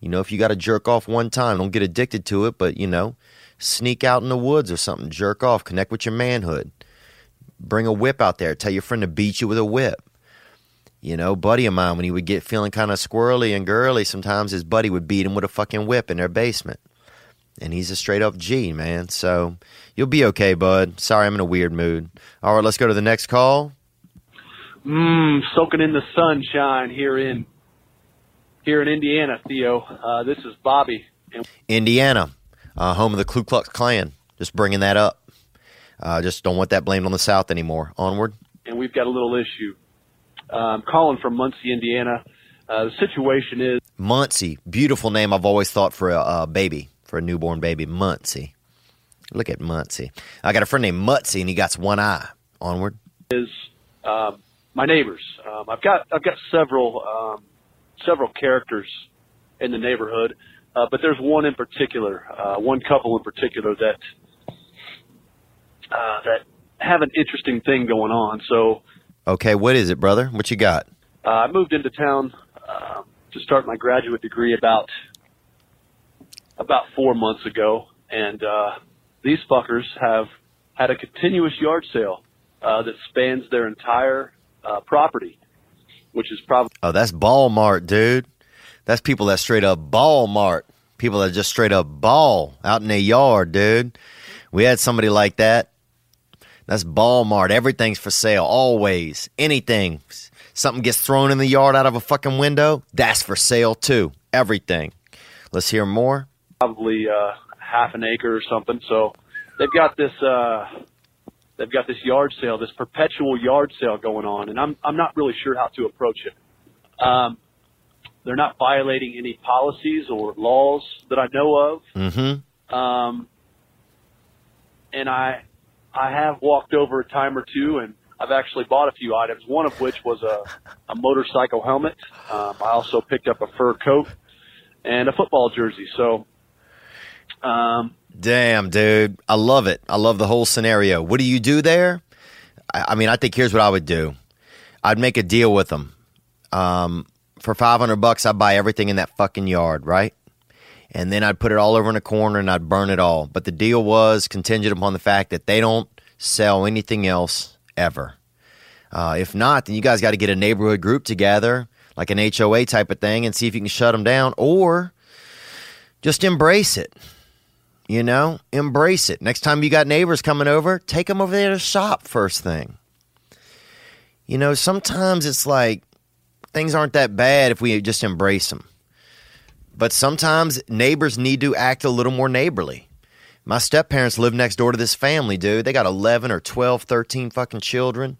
You know, if you got to jerk off one time, don't get addicted to it, but, you know, sneak out in the woods or something, jerk off, connect with your manhood. Bring a whip out there. Tell your friend to beat you with a whip. You know, buddy of mine, when he would get feeling kind of squirrely and girly, sometimes his buddy would beat him with a fucking whip in their basement. And he's a straight up G, man. So you'll be okay, bud. Sorry, I'm in a weird mood. All right, let's go to the next call. Mmm, soaking in the sunshine here in here in Indiana, Theo. Uh, this is Bobby, Indiana, uh, home of the Ku Klux Klan. Just bringing that up. Uh, just don't want that blamed on the South anymore. Onward. and we've got a little issue. I'm calling from Muncie, Indiana. Uh, the situation is Muncie, beautiful name. I've always thought for a, a baby, for a newborn baby. Muncie. Look at Muncie. I got a friend named Mutsy, and he got one eye. Onward. is um, my neighbors. Um, I've got I've got several um, several characters in the neighborhood, uh, but there's one in particular, uh, one couple in particular that uh, that have an interesting thing going on. So Okay, what is it, brother? What you got? uh, I moved into town uh, to start my graduate degree about about four months ago, and uh, these fuckers have had a continuous yard sale uh, that spans their entire uh, property. which is probably Oh, that's Walmart, dude. That's people that straight up ball mart. People that just straight up ball out in their yard, dude. We had somebody like that. That's Walmart. Everything's for sale, always. Anything. Something gets thrown in the yard out of a fucking window, that's for sale too. Everything. Let's hear more. probably uh, half an acre or something. So they've got this uh, they've got this yard sale, this perpetual yard sale going on, and I'm I'm not really sure how to approach it. Um, they're not violating any policies or laws that I know of. Mm-hmm. Um, and I, I have walked over a time or two, and I've actually bought a few items. One of which was a, a motorcycle helmet. Um, I also picked up a fur coat and a football jersey. So, um, Damn, dude. I love it. I love the whole scenario. What do you do there? I, I mean, I think here's what I would do. I'd make a deal with them. Um, for 500 bucks, I'd buy everything in that fucking yard, right? And then I'd put it all over in a corner and I'd burn it all. But the deal was contingent upon the fact that they don't sell anything else ever. Uh, if not, then you guys got to get a neighborhood group together, like an HOA type of thing, and see if you can shut them down or just embrace it. You know, embrace it. Next time you got neighbors coming over, take them over there to shop first thing. You know, sometimes it's like things aren't that bad if we just embrace them. But sometimes neighbors need to act a little more neighborly. My step parents live next door to this family, dude. They got 11 or 12, 13 fucking children.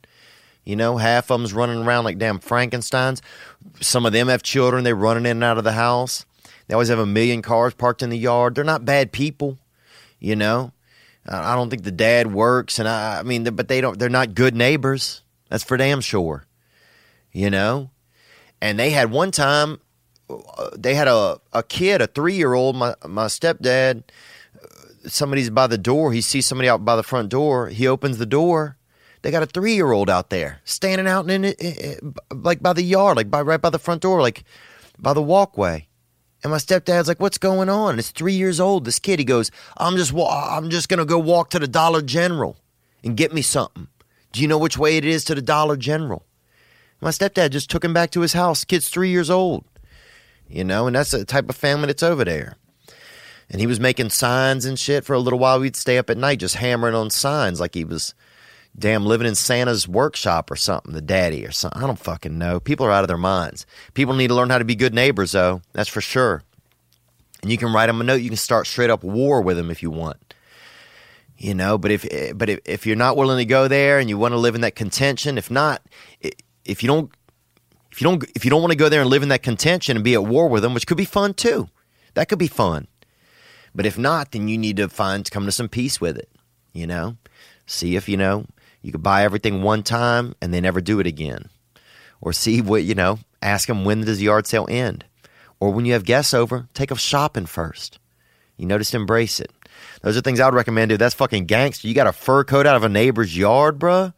You know, half of them's running around like damn Frankensteins. Some of them have children. They're running in and out of the house. They always have a million cars parked in the yard. They're not bad people, you know. I don't think the dad works, and I, I mean, but they don't. They're not good neighbors. That's for damn sure, you know. And they had one time, they had a a kid, a three year old. My my stepdad, somebody's by the door. He sees somebody out by the front door. He opens the door. They got a three year old out there standing out in it, like by the yard, like by right by the front door, like by the walkway. And my stepdad's like, "What's going on?" It's three years old. This kid, he goes, "I'm just, wa- I'm just gonna go walk to the Dollar General and get me something." Do you know which way it is to the Dollar General? My stepdad just took him back to his house. Kid's three years old, you know, and that's the type of family that's over there. And he was making signs and shit for a little while. We'd stay up at night just hammering on signs like he was damn living in Santa's workshop or something, the daddy or something. I don't fucking know. People are out of their minds. People need to learn how to be good neighbors, though. That's for sure. And you can write them a note. You can start straight up war with them if you want. You know, but if but if, if you're not willing to go there and you want to live in that contention, if not, if you don't if you don't if you don't want to go there and live in that contention and be at war with them, which could be fun too, that could be fun. But if not, then you need to find come to some peace with it. You know, see if you know you could buy everything one time and then never do it again, or see what you know. Ask them when does the yard sale end, or when you have guests over, take them shopping first. You know, just embrace it. Those are things I would recommend, dude. That's fucking gangster. You got a fur coat out of a neighbor's yard, bruh?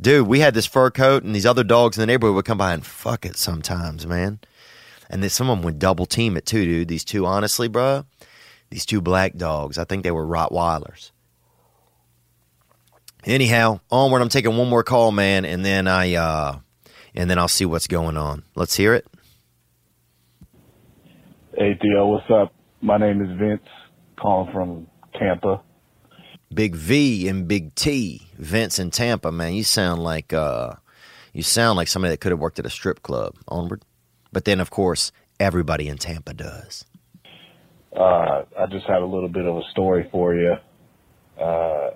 Dude, we had this fur coat, and these other dogs in the neighborhood would come by and fuck it sometimes, man. And then some of them would double team it too, dude. These two, honestly, bruh, these two black dogs, I think they were Rottweilers. Anyhow, onward. I'm taking one more call, man, and then I, uh, and then I'll see what's going on. Let's hear it. Hey Theo, what's up? My name is Vince, calling from Tampa. Big V and Big T, Vince in Tampa, man. You sound like uh you sound like somebody that could have worked at a strip club. Onward. But then of course, everybody in Tampa does. Uh, I just had a little bit of a story for you, uh,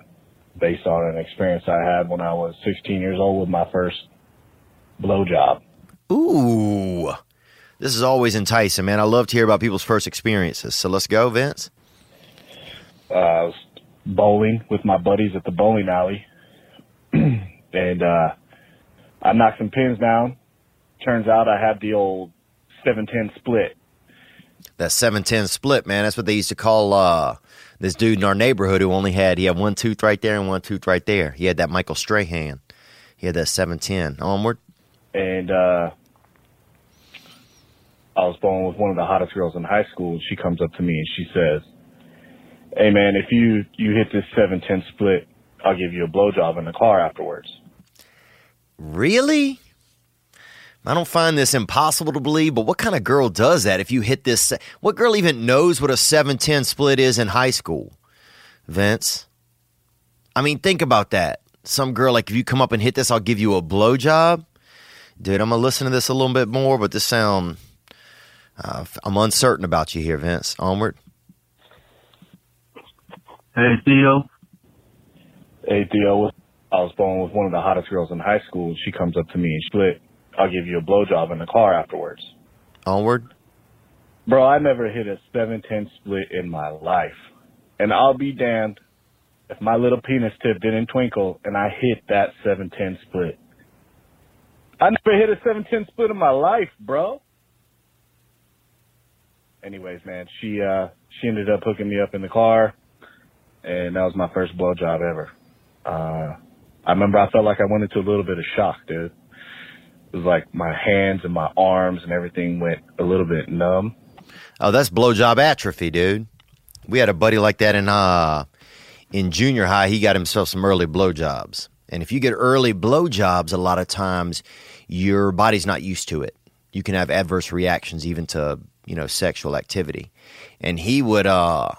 based on an experience I had when I was 16 years old with my first blowjob. Ooh. This is always enticing, man. I love to hear about people's first experiences. So let's go, Vince. Uh, I was bowling with my buddies at the bowling alley, [clears throat] and uh, I knocked some pins down. Turns out I had the old 710 split. That 710 split, man. That's what they used to call uh this dude in our neighborhood who only had he had one tooth right there and one tooth right there. He had that Michael Strahan. He had that 710. Onward. and uh I was bowling with one of the hottest girls in high school and she comes up to me and she says, Hey man, if you you hit this seven ten split, I'll give you a blowjob in the car afterwards. Really? I don't find this impossible to believe, but what kind of girl does that if you hit this? What girl even knows what a 710 split is in high school? Vince? I mean, think about that. Some girl, like, if you come up and hit this, I'll give you a blowjob. Dude, I'm going to listen to this a little bit more, but this sound, uh, I'm uncertain about you here, Vince. Onward. Hey, Theo. Hey Theo, I was born with one of the hottest girls in high school. She comes up to me and split. I'll give you a blowjob in the car afterwards. Onward. Bro, I never hit a 710 split in my life. And I'll be damned if my little penis tip didn't twinkle and I hit that 710 split. I never hit a 710 split in my life, bro. Anyways, man, she uh she ended up hooking me up in the car and that was my first blowjob ever. Uh I remember I felt like I went into a little bit of shock, dude. It was like my hands and my arms and everything went a little bit numb. Oh, that's blowjob atrophy, dude. We had a buddy like that in uh in junior high. He got himself some early blowjobs, and if you get early blowjobs, a lot of times your body's not used to it. You can have adverse reactions even to you know sexual activity, and he would uh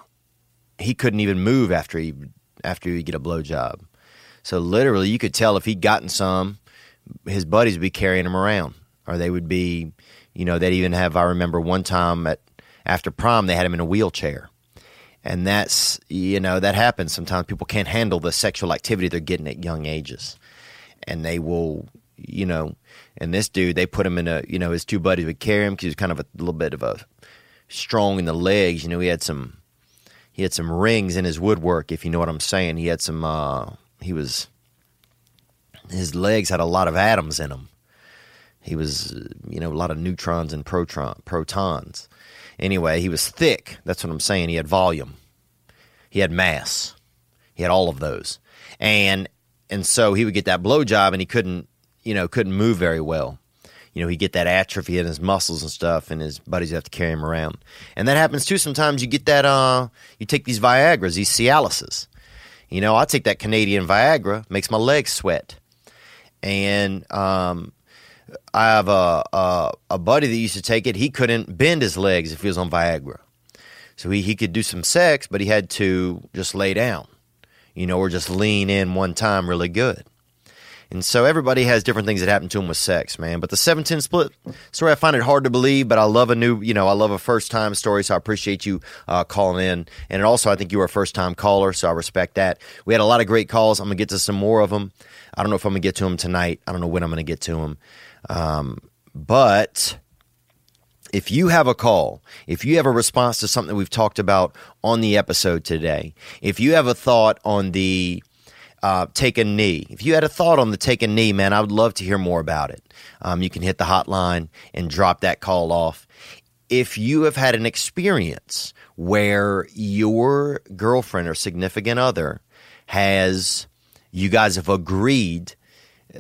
he couldn't even move after he after he get a blowjob. So literally, you could tell if he'd gotten some, his buddies would be carrying him around, or they would be, you know, they'd even have. I remember one time at after prom, they had him in a wheelchair, and that's you know that happens. Sometimes people can't handle the sexual activity they're getting at young ages, and they will, you know, and this dude, they put him in a, you know, his two buddies would carry him because he was kind of a little bit of a strong in the legs. You know, he had some he had some rings in his woodwork, if you know what I'm saying. He had some uh he was his legs had a lot of atoms in them. He was uh, you know, a lot of neutrons and proton protons. Anyway, he was thick. That's what I'm saying. He had volume. He had mass. He had all of those. And and so he would get that blowjob and he couldn't, you know, couldn't move very well you know, he get that atrophy in his muscles and stuff, and his buddies have to carry him around. And that happens too. Sometimes you get that, uh, you take these Viagra's, these Cialises. You know, I take that Canadian Viagra, makes my legs sweat. And um, I have a, a a buddy that used to take it. He couldn't bend his legs if he was on Viagra, so he he could do some sex, but he had to just lay down, you know, or just lean in one time really good. And so everybody has different things that happen to them with sex, man. But the 710 split story, I find it hard to believe, but I love a new, you know, I love a first time story. So I appreciate you uh, calling in. And also, I think you were a first time caller, so I respect that. We had a lot of great calls. I'm going to get to some more of them. I don't know if I'm going to get to them tonight. I don't know when I'm going to get to them. Um, but if you have a call, if you have a response to something we've talked about on the episode today, if you have a thought on the uh, take a knee. If you had a thought on the take a knee, man, I would love to hear more about it. Um, you can hit the hotline and drop that call off. If you have had an experience where your girlfriend or significant other has, you guys have agreed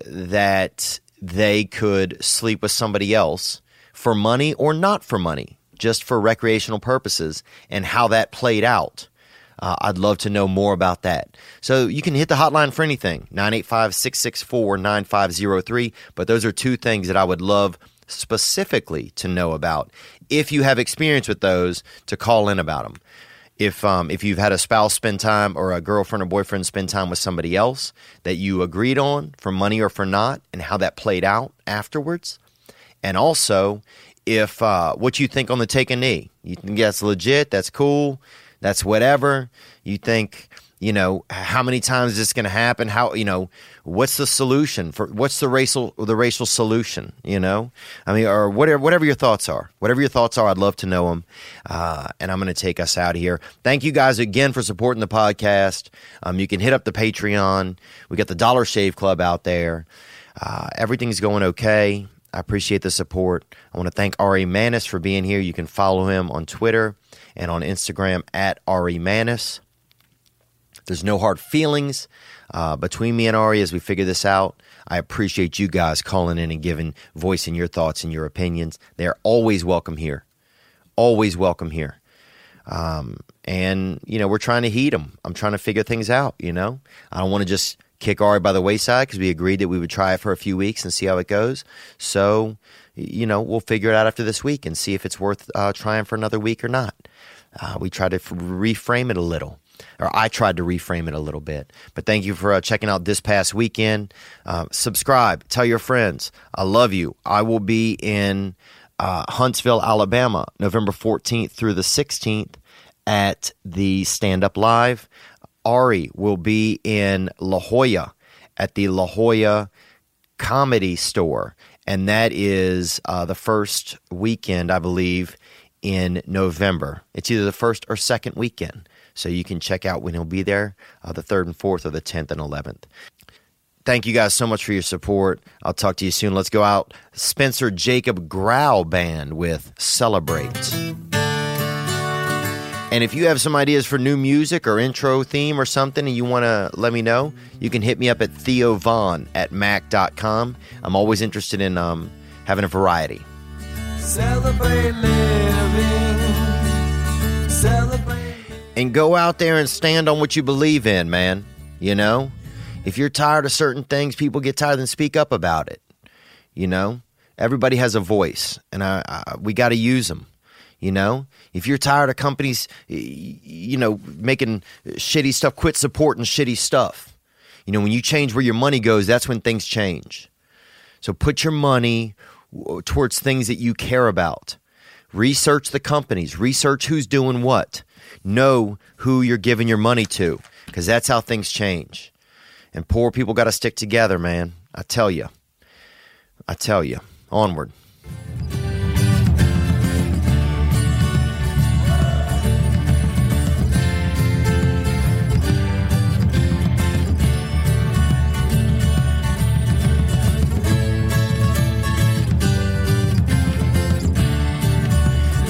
that they could sleep with somebody else for money or not for money, just for recreational purposes, and how that played out. Uh, I'd love to know more about that. So you can hit the hotline for anything 985 664 9503. But those are two things that I would love specifically to know about. If you have experience with those, to call in about them. If um, if you've had a spouse spend time or a girlfriend or boyfriend spend time with somebody else that you agreed on for money or for not, and how that played out afterwards, and also if uh, what you think on the take a knee, you think that's legit, that's cool, that's whatever. You think, you know, how many times is this going to happen? How, you know, what's the solution for what's the racial the racial solution? You know, I mean, or whatever whatever your thoughts are, whatever your thoughts are, I'd love to know them. Uh, and I'm going to take us out here. Thank you guys again for supporting the podcast. Um, you can hit up the Patreon. We got the Dollar Shave Club out there. Uh, everything's going okay. I appreciate the support. I want to thank Ari Matti for being here. You can follow him on Twitter and on Instagram at Ari Matti. There's no hard feelings uh, between me and Ari as we figure this out. I appreciate you guys calling in and giving voice in your thoughts and your opinions. They're always welcome here. Always welcome here. Um, and, you know, we're trying to heat them. I'm trying to figure things out, you know? I don't want to just kick Ari by the wayside because we agreed that we would try it for a few weeks and see how it goes. So, you know, we'll figure it out after this week and see if it's worth uh, trying for another week or not. Uh, we tried to f- reframe it a little, or I tried to reframe it a little bit. But thank you for uh, checking out this past weekend. Uh, subscribe, tell your friends. I love you. I will be in uh, Huntsville, Alabama, November 14th through the 16th at the Stand Up Live. Ari will be in La Jolla at the La Jolla Comedy Store, and that is uh, the first weekend, I believe, in November. It's either the first or second weekend, so you can check out when he'll be there, uh, the third and fourth, or the tenth and eleventh. Thank you guys so much for your support. I'll talk to you soon. Let's go out. Spencer Jacob Growl Band with Celebrate. And if you have some ideas for new music or intro theme or something and you want to let me know, you can hit me up at theovon at mac.com. I'm always interested in um, having a variety. Celebrate. And go out there and stand on what you believe in, man. You know? If you're tired of certain things, people get tired and speak up about it. You know? Everybody has a voice, and I, I we got to use them. You know, if you're tired of companies, you know, making shitty stuff, quit supporting shitty stuff. You know, when you change where your money goes, that's when things change. So put your money towards things that you care about. Research the companies, research who's doing what. Know who you're giving your money to, because that's how things change. And poor people got to stick together, man. I tell you. I tell you. Onward.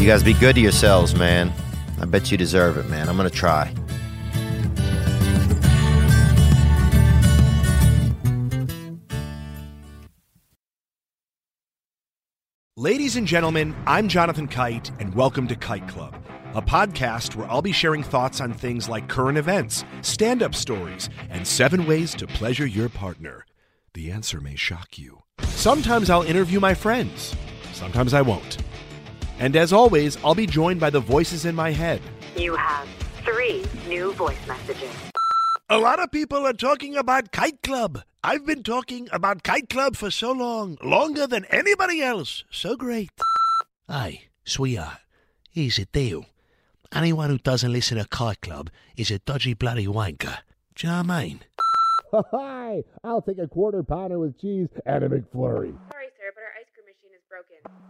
You guys be good to yourselves, man. I bet you deserve it, man. I'm going to try. Ladies and gentlemen, I'm Jonathan Kite, and welcome to Kite Club, a podcast where I'll be sharing thoughts on things like current events, stand up stories, and seven ways to pleasure your partner. The answer may shock you. Sometimes I'll interview my friends, sometimes I won't. And as always, I'll be joined by the voices in my head. You have three new voice messages. A lot of people are talking about Kite Club. I've been talking about Kite Club for so long, longer than anybody else. So great. Hey, sweetheart, here's the deal. Anyone who doesn't listen to Kite Club is a dodgy bloody wanker. Do you know what I mean? [laughs] Hi, I'll take a quarter pounder with cheese and a McFlurry. Sorry, sir, but our ice cream machine is broken. Oh,